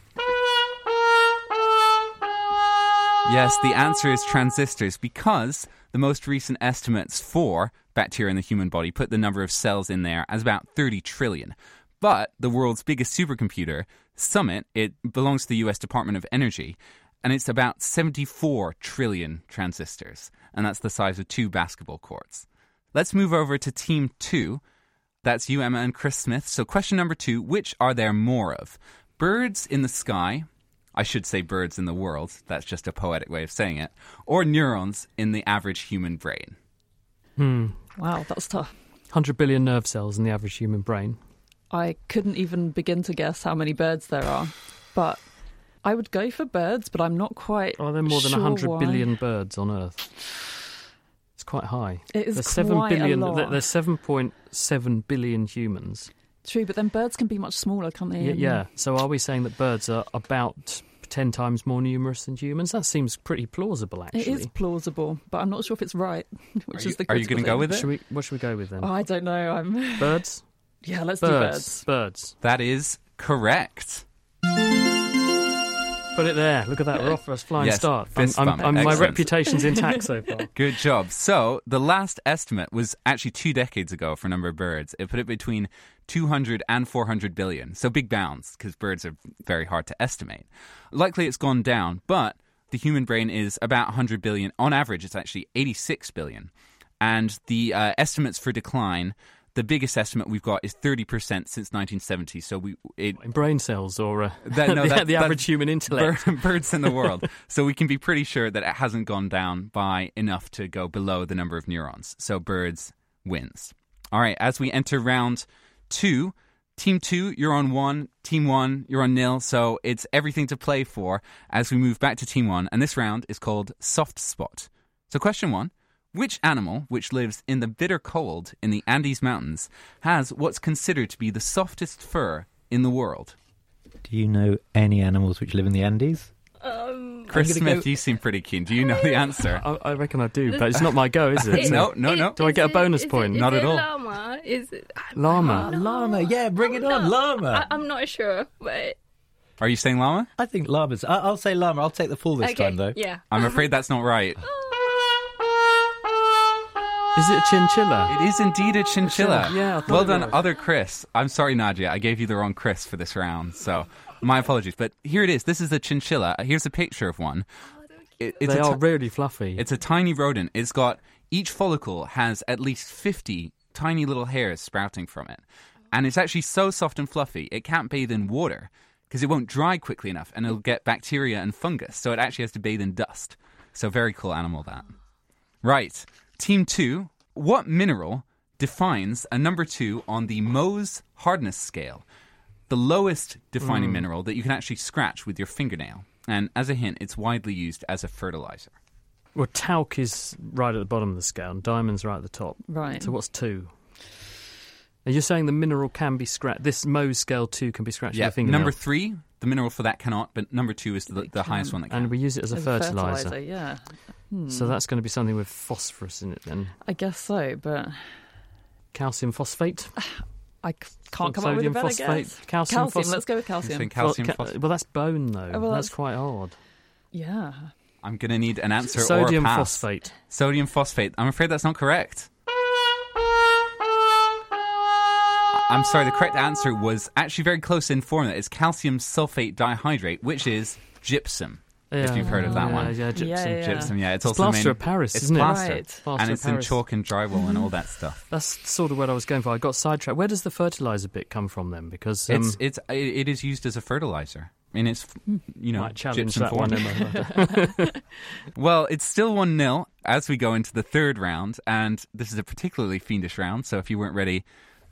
S5: Yes, the answer is transistors because the most recent estimates for bacteria in the human body put the number of cells in there as about 30 trillion. But the world's biggest supercomputer, Summit, it belongs to the US Department of Energy, and it's about 74 trillion transistors, and that's the size of two basketball courts. Let's move over to team two. That's you, Emma, and Chris Smith. So, question number two which are there more of? Birds in the sky, I should say birds in the world, that's just a poetic way of saying it, or neurons in the average human brain?
S3: Hmm.
S2: Wow, that's tough.
S3: 100 billion nerve cells in the average human brain.
S2: I couldn't even begin to guess how many birds there are, but I would go for birds, but I'm not quite.
S3: Are there more than
S2: sure
S3: 100
S2: why.
S3: billion birds on Earth? It's quite high.
S2: It is
S3: there's seven
S2: quite a lot.
S3: There's 7.7 billion humans.
S2: True, but then birds can be much smaller, can't they?
S3: Yeah, yeah. So are we saying that birds are about 10 times more numerous than humans? That seems pretty plausible, actually.
S2: It is plausible, but I'm not sure if it's right. Which
S5: Are
S2: is
S5: you-
S2: the
S5: are you gonna go with it?
S3: Should we, what should we go with then?
S2: Oh, I don't know. I'm
S3: Birds?
S2: Yeah, let's
S3: birds.
S2: do birds.
S3: Birds.
S5: That is correct.
S3: Put it there. Look at that. We're off for a flying
S5: Yes,
S3: start. I'm, I'm. I'm- my reputation's intact so far.
S5: Good job. So, the last estimate was actually two decades ago for number of birds. It put it between 200 and 400 billion. So, big bounds because birds are very hard to estimate. Likely it's gone down, but the human brain is about 100 billion. On average, it's actually 86 billion. And the uh, estimates for decline, the biggest estimate we've got is 30% since 1970. So, we. It,
S3: In brain cells or uh,
S5: that, no,
S3: the,
S5: that-
S3: the average human intellect.
S5: bir- birds in the world. so we can be pretty sure that it hasn't gone down by enough to go below the number of neurons. So birds wins. All right, as we enter round two, team two, you're on one. Team one, you're on nil. So it's everything to play for as we move back to team one. And this round is called Soft Spot. So question one. Which animal, which lives in the bitter cold in the Andes Mountains, has what's considered to be the softest fur in the world?
S8: Do you know any animals which live in the Andes?
S7: Um,
S5: Chris Smith,
S3: go-
S5: you seem pretty keen. Do you know the answer?
S3: I, I reckon I do, but it's not my go, is it?
S5: no, no, no.
S3: Do I get a bonus
S7: is
S3: point?
S7: It, is
S5: Not at all.
S7: Llama? Is it?
S3: Llama.
S8: Llama, yeah, bring it on, llama.
S7: I, I'm not sure, but
S5: Are you saying llama?
S8: I think llamas. I- I'll say llama. I'll take the full this
S7: okay,
S8: time, though.
S7: yeah.
S5: I'm afraid that's not right.
S3: Is it a chinchilla?
S5: It is indeed a chinchilla.
S3: Yeah, I thought
S5: well done,
S3: was.
S5: other Chris. I'm sorry, Nadia. I gave you the wrong Chris for this round, so my apologies. But here it is. This is a chinchilla. Here's a picture of one. Oh, it- it's
S3: they
S5: a
S3: are
S5: ti-
S3: really fluffy.
S5: It's a tiny rodent. It's got each follicle has at least 50 tiny little hairs sprouting from it. And it's actually so soft and fluffy, it can't bathe in water because it won't dry quickly enough and it'll get bacteria and fungus. So it actually has to bathe in dust. So very cool animal that. Right. Team 2, what mineral defines a number 2 on the Mohs hardness scale? The lowest defining
S3: Mm.
S5: mineral that you can actually scratch with your fingernail. And as a hint, it's widely used as a fertilizer.
S3: well, talc is right at the bottom of the scale, and diamond's right at the top.
S2: Right.
S3: So what's two? Are you're saying the mineral can be scratched? This Mohs scale two can be scratched with
S5: Yeah,
S3: a fingernail.
S5: number three, the mineral for that cannot, but number two is the, the highest one that can.
S3: and we use it as a
S2: As
S3: fertilizer.
S2: fertilizer, yeah. Hmm.
S3: So that's going to be something with phosphorus in it then.
S2: I guess so, but
S3: Calcium phosphate.
S2: I can't come up with a
S3: Sodium
S2: better
S3: phosphate.
S2: guess.
S3: Calcium,
S2: calcium.
S3: phos-
S2: Let's go with calcium.
S5: calcium
S3: well,
S5: phos-
S3: well, that's bone though.
S2: Oh, well,
S3: that's
S2: that's-
S3: quite odd.
S2: Yeah.
S5: I'm going to need an answer
S3: Sodium
S5: or a pass.
S3: phosphate.
S5: Sodium phosphate. I'm afraid that's not correct. I'm sorry, the correct answer was actually very close in form. It's calcium sulfate dihydrate, which is gypsum. If
S3: Yeah.
S5: you've heard of that
S3: Yeah,
S5: one.
S3: yeah, gypsum.
S2: Yeah, yeah.
S5: Gypsum, yeah. It's,
S3: It's
S5: also
S3: plaster
S5: main-
S3: of Paris,
S5: it's
S3: isn't it?
S5: plaster.
S2: Right.
S3: Plaster
S5: and
S3: of
S5: it's in chalk and drywall and all that stuff.
S3: That's sort of what I was going for. I got sidetracked. Where does the fertilizer bit come from then? Because um,
S5: It's it's it, it is used as a fertilizer. I mean, it's you know
S3: might challenge
S5: gypsum
S3: that one.
S5: form.
S3: Emma.
S5: Well, it's still 1 0 as we go into the third round, and this is a particularly fiendish round, so if you weren't ready,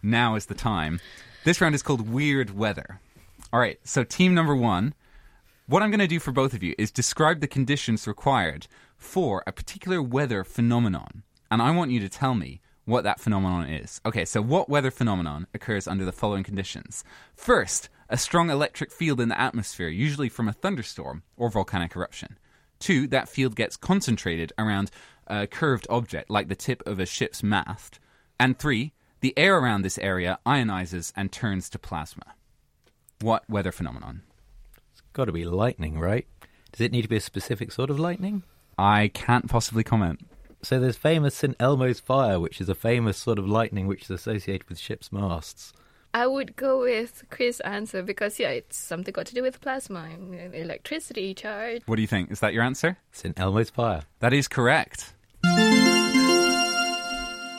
S5: now is the time. This round is called Weird Weather. All right, so team number one, what I'm going to do for both of you is describe the conditions required for a particular weather phenomenon, and I want you to tell me what that phenomenon is. Okay, so what weather phenomenon occurs under the following conditions? First, a strong electric field in the atmosphere, usually from a thunderstorm or volcanic eruption. Two, that field gets concentrated around a curved object like the tip of a ship's mast. And three, the air around this area ionizes and turns to plasma. What weather phenomenon?
S8: It's got to be lightning, right? Does it need to be a specific sort of lightning?
S5: I can't possibly comment.
S8: So there's famous St Elmo's fire, which is a famous sort of lightning which is associated with ships' masts.
S7: I would go with Chris' answer because, yeah, it's something got to do with plasma, electricity charge.
S5: What do you think? Is that your answer?
S8: St. Elmo's fire.
S5: That is correct.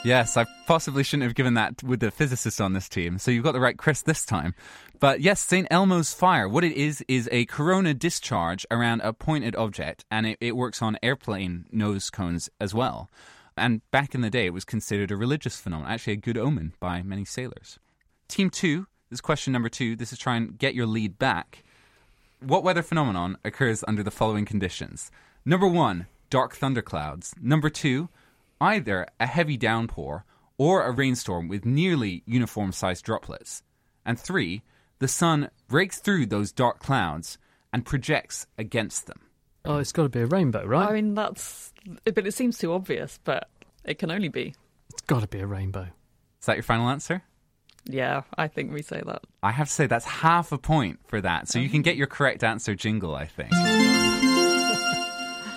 S5: Yes, I possibly shouldn't have given that with the physicists on this team. So you've got the right Chris this time. But yes, St. Elmo's fire. What it is, is a corona discharge around a pointed object, and it, it works on airplane nose cones as well. And back in the day, it was considered a religious phenomenon, actually a good omen by many sailors. Team two, this is question number two. This is try and get your lead back. What weather phenomenon occurs under the following conditions? Number one, dark thunderclouds. Number two, either a heavy downpour or a rainstorm with nearly uniform sized droplets. And three, the sun breaks through those dark clouds and projects against them.
S3: Oh, it's got to be a rainbow, right?
S2: I mean, that's. But it seems too obvious, but it can only be.
S3: It's got to be a rainbow.
S5: Is that your final answer?
S2: Yeah, I think we say that.
S5: I have to say that's half a point for that. So you can um, get your correct answer jingle, I think.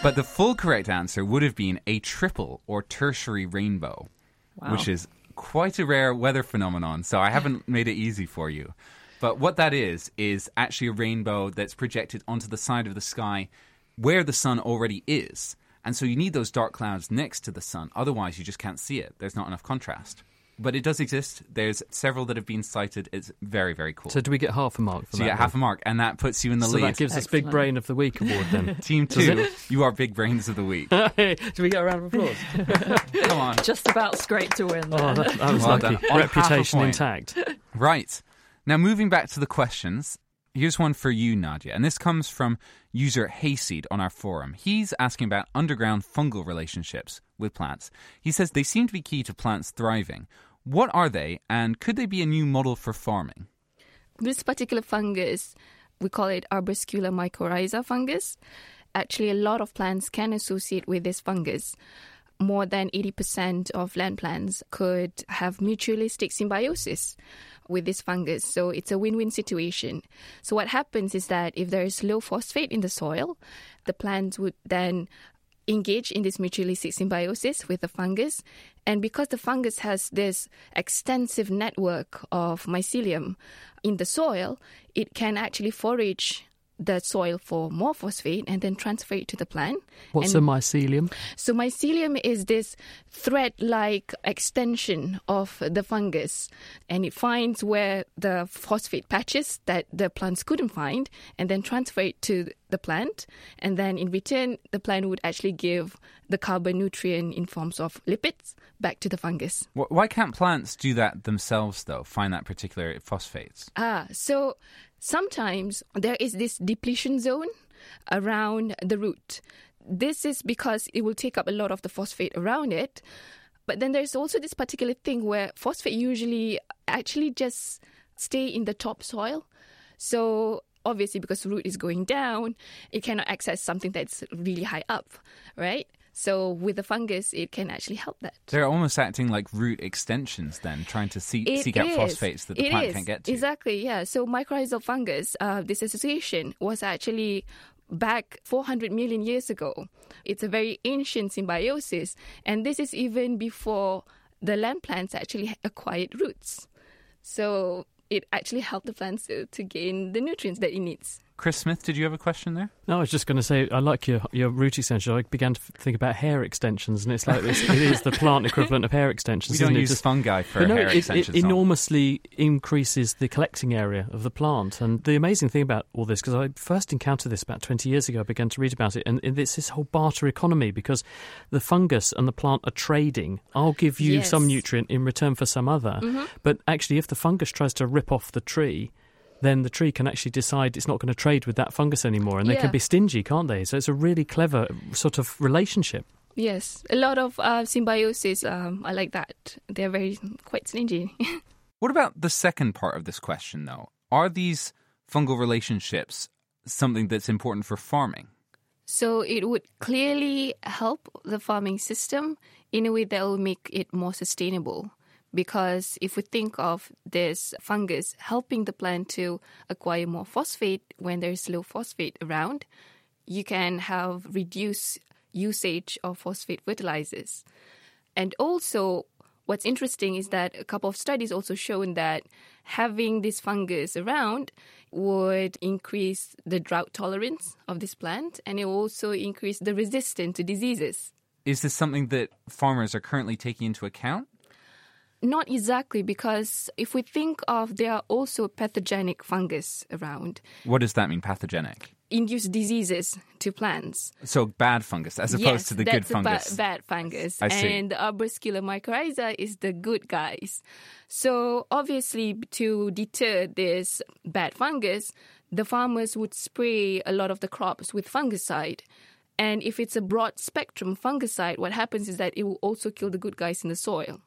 S5: But the full correct answer would have been a triple or tertiary rainbow,
S2: Wow.
S5: which is quite a rare weather phenomenon. So I haven't made it easy for you. But what that is, is actually a rainbow that's projected onto the side of the sky where the sun already is. And so you need those dark clouds next to the sun. Otherwise, you just can't see it. There's not enough contrast. But it does exist. There's several that have been sighted. It's very, very cool.
S3: So do we get half a mark for
S5: So
S3: that?
S5: you get half a mark, and that puts you in the
S3: so
S5: lead.
S3: that gives us Big Brain of the Week award then.
S5: Team two, you are Big Brains of the Week.
S3: do we get a round of applause?
S5: Come on.
S2: Just about scraped to win.
S3: Oh, that, that was
S5: Well
S3: lucky.
S5: done. On half a
S3: Reputation intact.
S5: Right. Now, moving back to the questions, here's one for you, Nadia. And this comes from user Hayseed on our forum. He's asking about underground fungal relationships with plants. He says they seem to be key to plants thriving. What are they, and could they be a new model for farming?
S7: This particular fungus, we call it arbuscular mycorrhiza fungus. Actually, a lot of plants can associate with this fungus. More than 80% of land plants could have mutualistic symbiosis with this fungus. So it's a win win situation. So, what happens is that if there is low phosphate in the soil, the plants would then engage in this mutualistic symbiosis with the fungus. And because the fungus has this extensive network of mycelium in the soil, it can actually forage the soil for more phosphate and then transfer it to the plant.
S3: What's
S7: and
S3: a mycelium?
S7: so mycelium is this thread-like extension of the fungus, and it finds where the phosphate patches that the plants couldn't find, and then transfer it to the plant. And then in return, the plant would actually give the carbon nutrient in forms of lipids back to the fungus.
S5: Why can't plants do that themselves, though? Find that particular phosphates?
S7: Ah, so sometimes there is this depletion zone around the root. This is because it will take up a lot of the phosphate around it. But then there's also this particular thing where phosphate usually actually just stay in the topsoil. So obviously because root is going down, it cannot access something that's really high up, right? So with the fungus, it can actually help that.
S5: They're almost acting like root extensions, then, trying to see- seek out phosphates that the
S7: It
S5: plant
S7: is.
S5: can't get to.
S7: Exactly, yeah. So mycorrhizal fungus, uh, this association was actually back 400 million years ago. It's a very ancient symbiosis, and this is even before the land plants actually acquired roots. So it actually helped the plants to, to gain the nutrients that it needs.
S5: Chris Smith, did you have a question there?
S3: No, I was just going to say I like your your root extension. I began to think about hair extensions, and it's like it's, it is the plant equivalent of hair extensions.
S5: We don't
S3: isn't it?
S5: use
S3: Just-
S5: fungi for
S3: But no,
S5: hair
S3: it,
S5: extensions,
S3: It
S5: no.
S3: enormously increases the collecting area of the plant, and the amazing thing about all this, because I first encountered this about twenty years ago, I began to read about it, and it's this whole barter economy because the fungus and the plant are trading. I'll give you
S7: Yes.
S3: some nutrient in return for some other,
S7: Mhm.
S3: but actually, if the fungus tries to rip off the tree. Then the tree can actually decide it's not going to trade with that fungus anymore, and they
S7: Yeah.
S3: can be stingy, can't they? So it's a really clever sort of relationship.
S7: Yes, a lot of uh, symbiosis. Um, I like that. They're very quite stingy.
S5: What about the second part of this question, though? Are these fungal relationships something that's important for farming?
S7: So it would clearly help the farming system in a way that will make it more sustainable. Because if we think of this fungus helping the plant to acquire more phosphate when there's low phosphate around, you can have reduced usage of phosphate fertilizers. And also, what's interesting is that a couple of studies also shown that having this fungus around would increase the drought tolerance of this plant and it also increase the resistance to diseases.
S5: Is this something that farmers are currently taking into account?
S7: Not exactly, because if we think of there are also pathogenic fungus around,
S5: What does that mean, pathogenic?
S7: induce diseases to plants.
S5: So bad fungus as opposed
S7: yes,
S5: to the good
S7: a ba-
S5: fungus.
S7: bad fungus.
S5: I see.
S7: And the Arbuscular mycorrhiza is the good guys. So obviously, to deter this bad fungus, the farmers would spray a lot of the crops with fungicide. And if it's a broad spectrum fungicide, what happens is that it will also kill the good guys in the soil.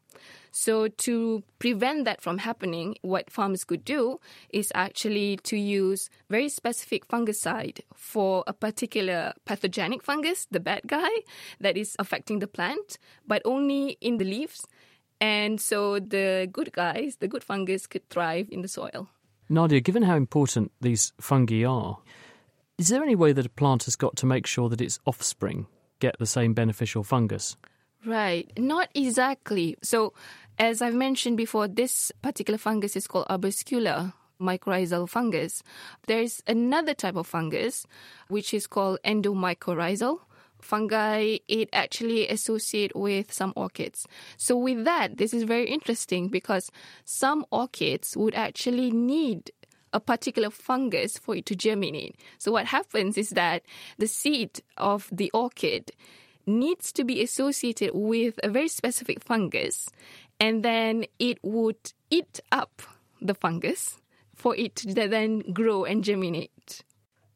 S7: So, to prevent that from happening, what farmers could do is actually to use very specific fungicide for a particular pathogenic fungus, the bad guy, that is affecting the plant, but only in the leaves. And so the good guys, the good fungus, could thrive in the soil.
S3: Nadia, given how important these fungi are, is there any way that a plant has got to make sure that its offspring get the same beneficial fungus?
S7: Right, not exactly. So, as I've mentioned before, this particular fungus is called Arbuscular mycorrhizal fungus. There's another type of fungus which is called endomycorrhizal fungi. It actually associate with some orchids. So, with that, this is very interesting because some orchids would actually need a particular fungus for it to germinate. So, what happens is that the seed of the orchid needs to be associated with a very specific fungus, and then it would eat up the fungus for it to then grow and germinate.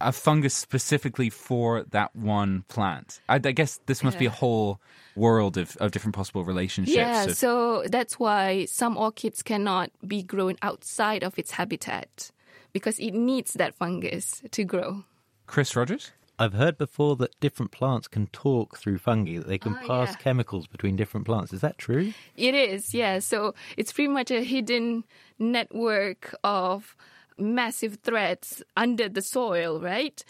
S5: a fungus specifically for that one plant. I, I guess this must be a whole world of, of different possible relationships.
S7: Yeah,
S5: of-
S7: so that's why some orchids cannot be grown outside of its habitat because it needs that fungus to grow.
S5: Chris Rogers?
S8: I've heard before that different plants can talk through fungi, that they can
S7: Oh,
S8: pass
S7: yeah.
S8: chemicals between different plants. Is that true?
S7: It is, yeah. So it's pretty much a hidden network of massive threads under the soil, right?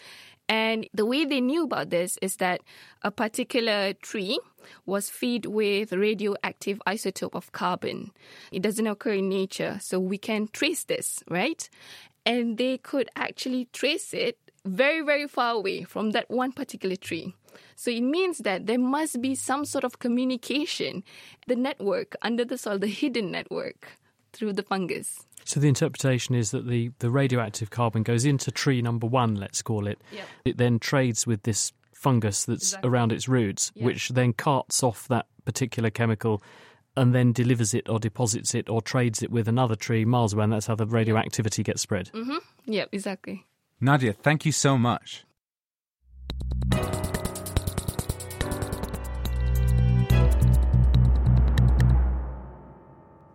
S7: And the way they knew about this is that a particular tree was fed with radioactive isotope of carbon. It doesn't occur in nature, so we can trace this, right? And they could actually trace it very, very far away from that one particular tree. So it means that there must be some sort of communication, the network under the soil, the hidden network through the fungus.
S3: So the interpretation is that the, the radioactive carbon goes into tree number one, let's call it.
S7: Yep.
S3: It then trades with this fungus that's
S7: Exactly.
S3: around its roots,
S7: Yeah.
S3: which then carts off that particular chemical and then delivers it or deposits it or trades it with another tree miles away, and that's how the radioactivity gets spread.
S7: Mm-hmm. Yep, exactly.
S5: Nadia, thank you so much.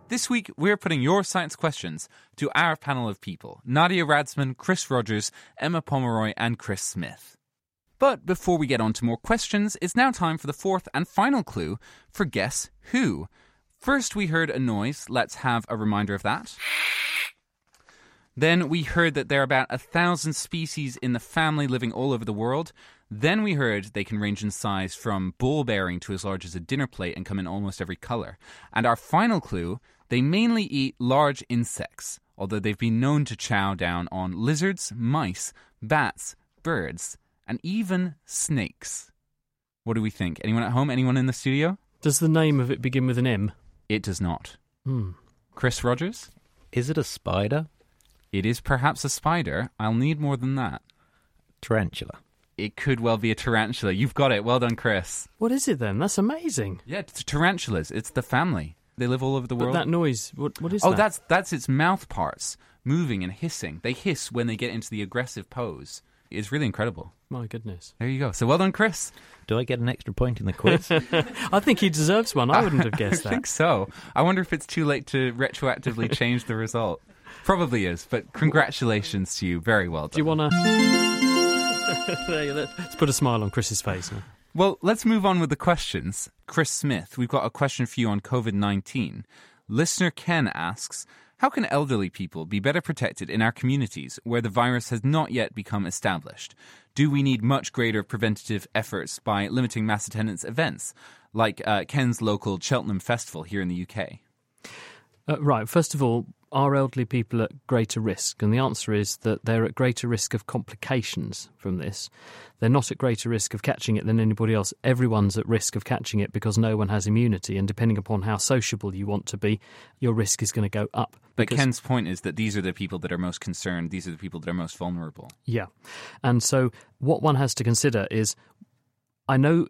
S5: This week, we're putting your science questions to our panel of people Nadia Radzman, Chris Rogers, Emma Pomeroy, and Chris Smith. But before we get on to more questions, it's now time for the fourth and final clue for Guess Who. First, we heard a noise. Let's have a reminder of that. Then we heard that there are about a thousand species in the family living all over the world. Then we heard they can range in size from ball bearing to as large as a dinner plate and come in almost every color. And our final clue they mainly eat large insects, although they've been known to chow down on lizards, mice, bats, birds, and even snakes. What do we think? Anyone at home? Anyone in the studio?
S3: Does the name of it begin with an M?
S5: It does not.
S3: Hmm.
S5: Chris Rogers?
S8: Is it a spider?
S5: It is perhaps a spider. I'll need more than that.
S8: Tarantula.
S5: It could well be a tarantula. You've got it. Well done, Chris.
S3: What is it then? That's amazing.
S5: Yeah, it's tarantulas. It's the family. They live all over the
S3: But
S5: world.
S3: that noise, what, what is
S5: oh,
S3: that?
S5: that's that's its mouth parts moving and hissing. They hiss when they get into the aggressive pose. It's really incredible.
S3: My goodness.
S5: There you go. So well done, Chris.
S8: Do I get an extra point in the quiz?
S3: I think he deserves one. I wouldn't have guessed that.
S5: I think so. I wonder if it's too late to retroactively change the result. Probably is, but congratulations to you. Very well done.
S3: Do you want to? let's put a smile on Chris's face. Now.
S5: Well, let's move on with the questions. Chris Smith, we've got a question for you on COVID 19. Listener Ken asks How can elderly people be better protected in our communities where the virus has not yet become established? Do we need much greater preventative efforts by limiting mass attendance events, like uh, Ken's local Cheltenham Festival here in the UK?
S3: Uh, right. First of all, are elderly people at greater risk? And the answer is that they're at greater risk of complications from this. They're not at greater risk of catching it than anybody else. Everyone's at risk of catching it because no one has immunity. And depending upon how sociable you want to be, your risk is going to go up.
S5: But Ken's point is that these are the people that are most concerned. These are the people that are most vulnerable.
S3: Yeah. And so what one has to consider is I know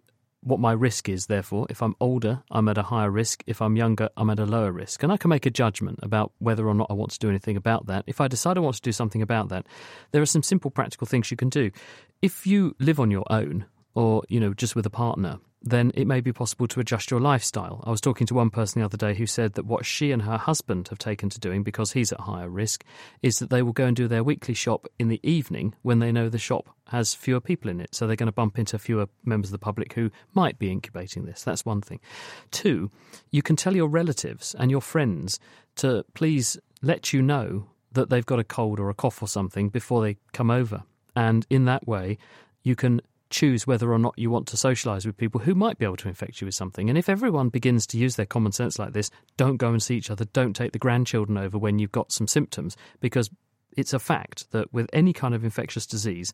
S3: what my risk is, therefore. If I'm older, I'm at a higher risk. If I'm younger, I'm at a lower risk. And I can make a judgment about whether or not I want to do anything about that. If I decide I want to do something about that, there are some simple practical things you can do. If you live on your own, or, you know, just with a partner, then it may be possible to adjust your lifestyle. I was talking to one person the other day who said that what she and her husband have taken to doing, because he's at higher risk, is that they will go and do their weekly shop in the evening when they know the shop has fewer people in it. So they're going to bump into fewer members of the public who might be incubating this. That's one thing. Two, you can tell your relatives and your friends to please let you know that they've got a cold or a cough or something before they come over. And in that way, you can choose whether or not you want to socialise with people who might be able to infect you with something. And if everyone begins to use their common sense like this, don't go and see each other, don't take the grandchildren over when you've got some symptoms, because it's a fact that with any kind of infectious disease,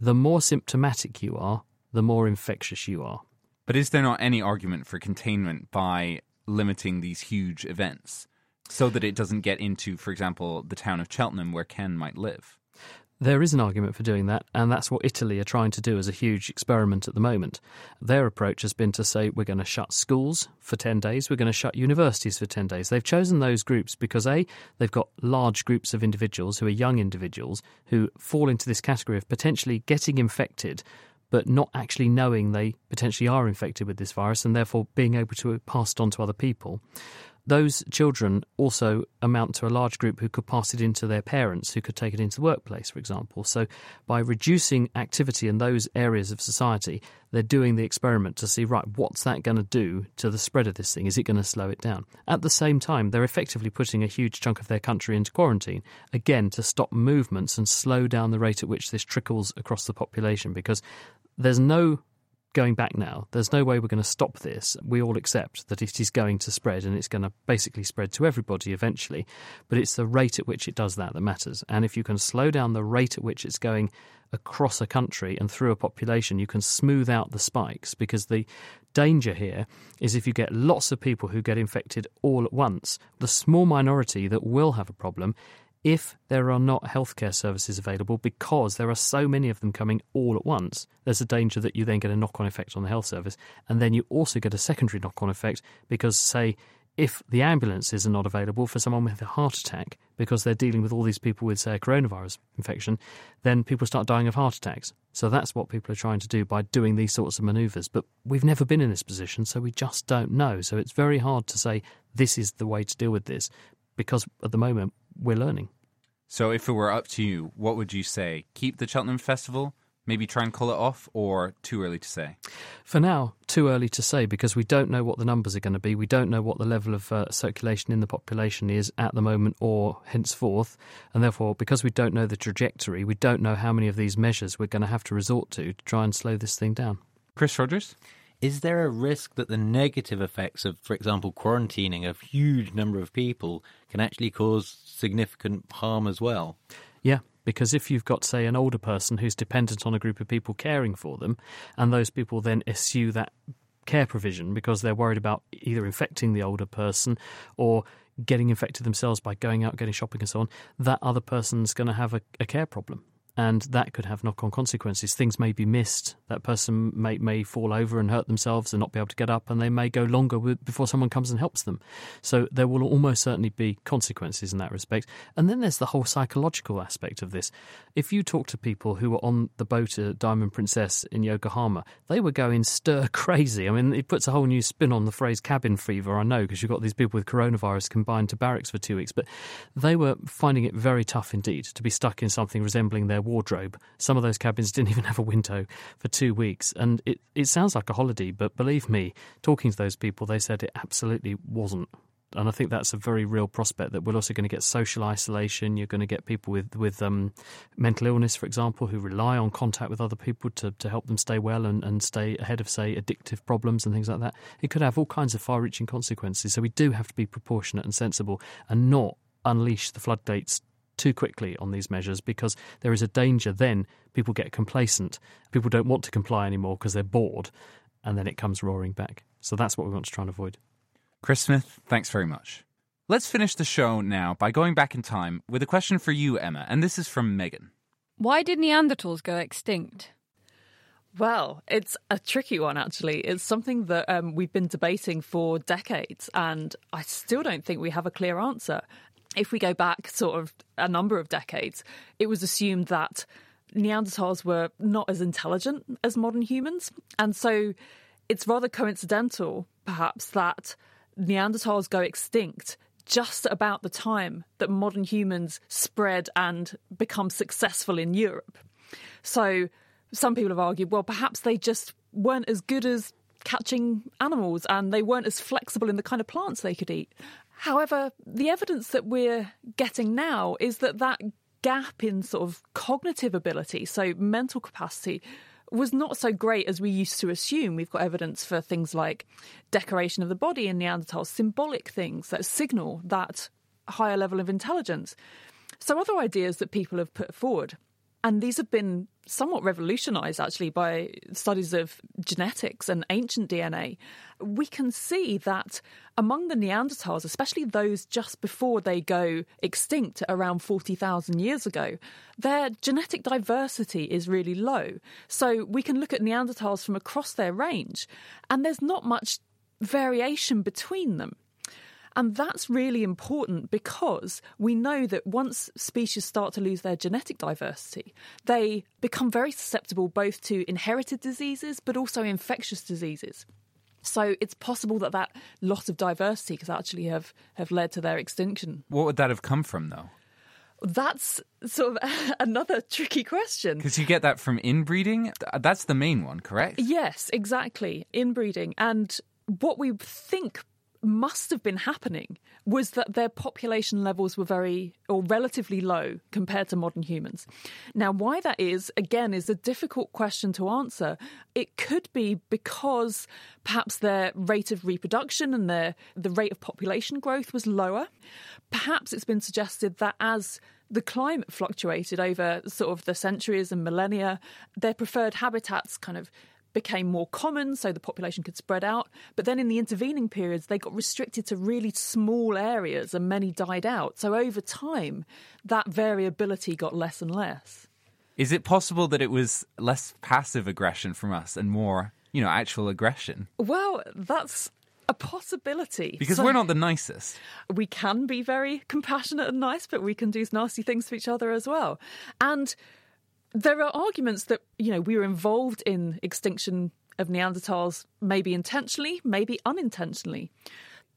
S3: the more symptomatic you are, the more infectious you are.
S5: But is there not any argument for containment by limiting these huge events so that it doesn't get into, for example, the town of Cheltenham where Ken might live?
S3: There is an argument for doing that, and that's what Italy are trying to do as a huge experiment at the moment. Their approach has been to say we're going to shut schools for 10 days, we're going to shut universities for 10 days. They've chosen those groups because A, they've got large groups of individuals who are young individuals who fall into this category of potentially getting infected but not actually knowing they potentially are infected with this virus and therefore being able to pass it on to other people. Those children also amount to a large group who could pass it into their parents, who could take it into the workplace, for example. So, by reducing activity in those areas of society, they're doing the experiment to see, right, what's that going to do to the spread of this thing? Is it going to slow it down? At the same time, they're effectively putting a huge chunk of their country into quarantine, again, to stop movements and slow down the rate at which this trickles across the population, because there's no going back now. There's no way we're going to stop this. We all accept that it is going to spread and it's going to basically spread to everybody eventually. But it's the rate at which it does that that matters. And if you can slow down the rate at which it's going across a country and through a population, you can smooth out the spikes because the danger here is if you get lots of people who get infected all at once, the small minority that will have a problem if there are not healthcare services available because there are so many of them coming all at once, there's a danger that you then get a knock on effect on the health service. And then you also get a secondary knock on effect because, say, if the ambulances are not available for someone with a heart attack because they're dealing with all these people with, say, a coronavirus infection, then people start dying of heart attacks. So that's what people are trying to do by doing these sorts of manoeuvres. But we've never been in this position, so we just don't know. So it's very hard to say this is the way to deal with this because at the moment we're learning.
S5: So, if it were up to you, what would you say? Keep the Cheltenham Festival? Maybe try and call it off, or too early to say?
S3: For now, too early to say because we don't know what the numbers are going to be. We don't know what the level of uh, circulation in the population is at the moment or henceforth. And therefore, because we don't know the trajectory, we don't know how many of these measures we're going to have to resort to to try and slow this thing down.
S5: Chris Rogers?
S8: Is there a risk that the negative effects of, for example, quarantining a huge number of people can actually cause significant harm as well?
S3: Yeah, because if you've got, say, an older person who's dependent on a group of people caring for them, and those people then eschew that care provision because they're worried about either infecting the older person or getting infected themselves by going out, getting shopping, and so on, that other person's going to have a, a care problem and that could have knock-on consequences. Things may be missed. That person may may fall over and hurt themselves and not be able to get up, and they may go longer with, before someone comes and helps them. So there will almost certainly be consequences in that respect. And then there's the whole psychological aspect of this. If you talk to people who were on the boat at Diamond Princess in Yokohama, they were going stir crazy. I mean, it puts a whole new spin on the phrase cabin fever. I know because you've got these people with coronavirus confined to barracks for two weeks, but they were finding it very tough indeed to be stuck in something resembling their wardrobe. Some of those cabins didn't even have a window for two weeks. And it, it sounds like a holiday, but believe me, talking to those people, they said it absolutely wasn't. and I think that's a very real prospect that we're also going to get social isolation. You're going to get people with with um, mental illness, for example, who rely on contact with other people to, to help them stay well and, and stay ahead of, say, addictive problems and things like that. It could have all kinds of far reaching consequences. So we do have to be proportionate and sensible and not unleash the floodgates too quickly on these measures because there is a danger then people get complacent. People don't want to comply anymore because they're bored and then it comes roaring back. So that's what we want to try and avoid.
S5: Chris Smith, thanks very much. Let's finish the show now by going back in time with a question for you, Emma, and this is from Megan.
S16: Why did Neanderthals go extinct?
S2: Well, it's a tricky one, actually. It's something that um, we've been debating for decades, and I still don't think we have a clear answer. If we go back sort of a number of decades, it was assumed that Neanderthals were not as intelligent as modern humans. And so it's rather coincidental, perhaps, that Neanderthals go extinct just about the time that modern humans spread and become successful in Europe. So some people have argued, well, perhaps they just weren't as good as catching animals and they weren't as flexible in the kind of plants they could eat. However, the evidence that we're getting now is that that gap in sort of cognitive ability, so mental capacity, was not so great as we used to assume. We've got evidence for things like decoration of the body in Neanderthals, symbolic things that signal that higher level of intelligence. So, other ideas that people have put forward and these have been somewhat revolutionized actually by studies of genetics and ancient DNA. We can see that among the Neanderthals, especially those just before they go extinct around 40,000 years ago, their genetic diversity is really low. So we can look at Neanderthals from across their range, and there's not much variation between them. And that's really important because we know that once species start to lose their genetic diversity, they become very susceptible both to inherited diseases but also infectious diseases. So it's possible that that loss of diversity could actually have, have led to their extinction.
S5: What would that have come from, though?
S2: That's sort of another tricky question.
S5: Because you get that from inbreeding. That's the main one, correct?
S2: Yes, exactly. Inbreeding. And what we think must have been happening was that their population levels were very or relatively low compared to modern humans. Now, why that is, again, is a difficult question to answer. It could be because perhaps their rate of reproduction and their the rate of population growth was lower. Perhaps it's been suggested that as the climate fluctuated over sort of the centuries and millennia, their preferred habitats kind of became more common so the population could spread out. But then in the intervening periods, they got restricted to really small areas and many died out. So over time, that variability got less and less.
S5: Is it possible that it was less passive aggression from us and more, you know, actual aggression?
S2: Well, that's a possibility.
S5: Because
S2: so
S5: we're not the nicest.
S2: We can be very compassionate and nice, but we can do nasty things to each other as well. And there are arguments that, you know, we were involved in extinction of Neanderthals, maybe intentionally, maybe unintentionally.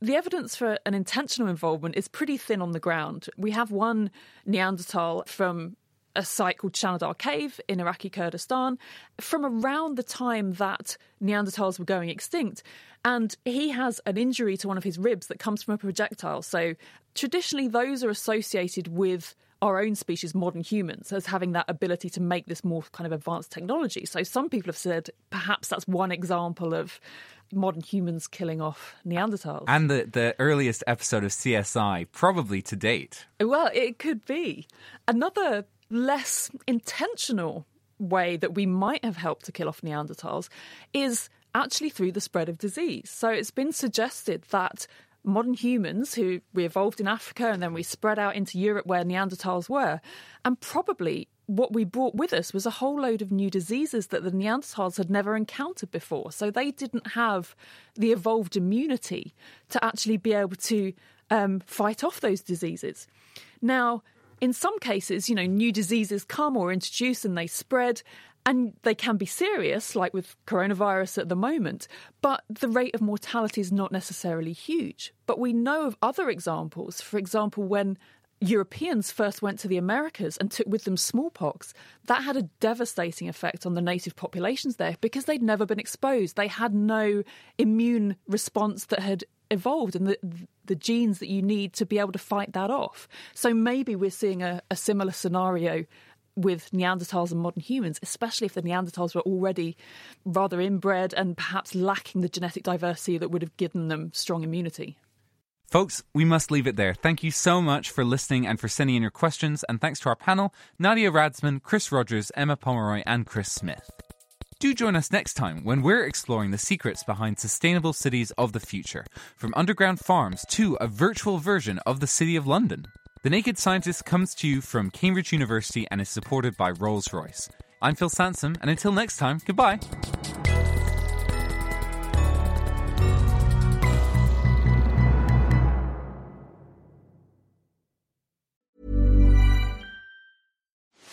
S2: The evidence for an intentional involvement is pretty thin on the ground. We have one Neanderthal from a site called Shanidar Cave in Iraqi Kurdistan from around the time that Neanderthals were going extinct. And he has an injury to one of his ribs that comes from a projectile. So traditionally, those are associated with our own species, modern humans, as having that ability to make this more kind of advanced technology. So some people have said perhaps that's one example of modern humans killing off Neanderthals.
S5: And the, the earliest episode of CSI, probably to date.
S2: Well, it could be. Another less intentional way that we might have helped to kill off Neanderthals is actually through the spread of disease. So it's been suggested that modern humans who we evolved in Africa and then we spread out into Europe where Neanderthals were. And probably what we brought with us was a whole load of new diseases that the Neanderthals had never encountered before. So they didn't have the evolved immunity to actually be able to um, fight off those diseases. Now, in some cases, you know, new diseases come or introduce and they spread, and they can be serious, like with coronavirus at the moment, but the rate of mortality is not necessarily huge. But we know of other examples. For example, when Europeans first went to the Americas and took with them smallpox, that had a devastating effect on the native populations there because they'd never been exposed. They had no immune response that had evolved and the the genes that you need to be able to fight that off. So maybe we're seeing a, a similar scenario with Neanderthals and modern humans, especially if the Neanderthals were already rather inbred and perhaps lacking the genetic diversity that would have given them strong immunity.
S5: Folks, we must leave it there. Thank you so much for listening and for sending in your questions. And thanks to our panel Nadia Radzman, Chris Rogers, Emma Pomeroy, and Chris Smith. Do join us next time when we're exploring the secrets behind sustainable cities of the future, from underground farms to a virtual version of the City of London. The Naked Scientist comes to you from Cambridge University and is supported by Rolls Royce. I'm Phil Sansom, and until next time, goodbye.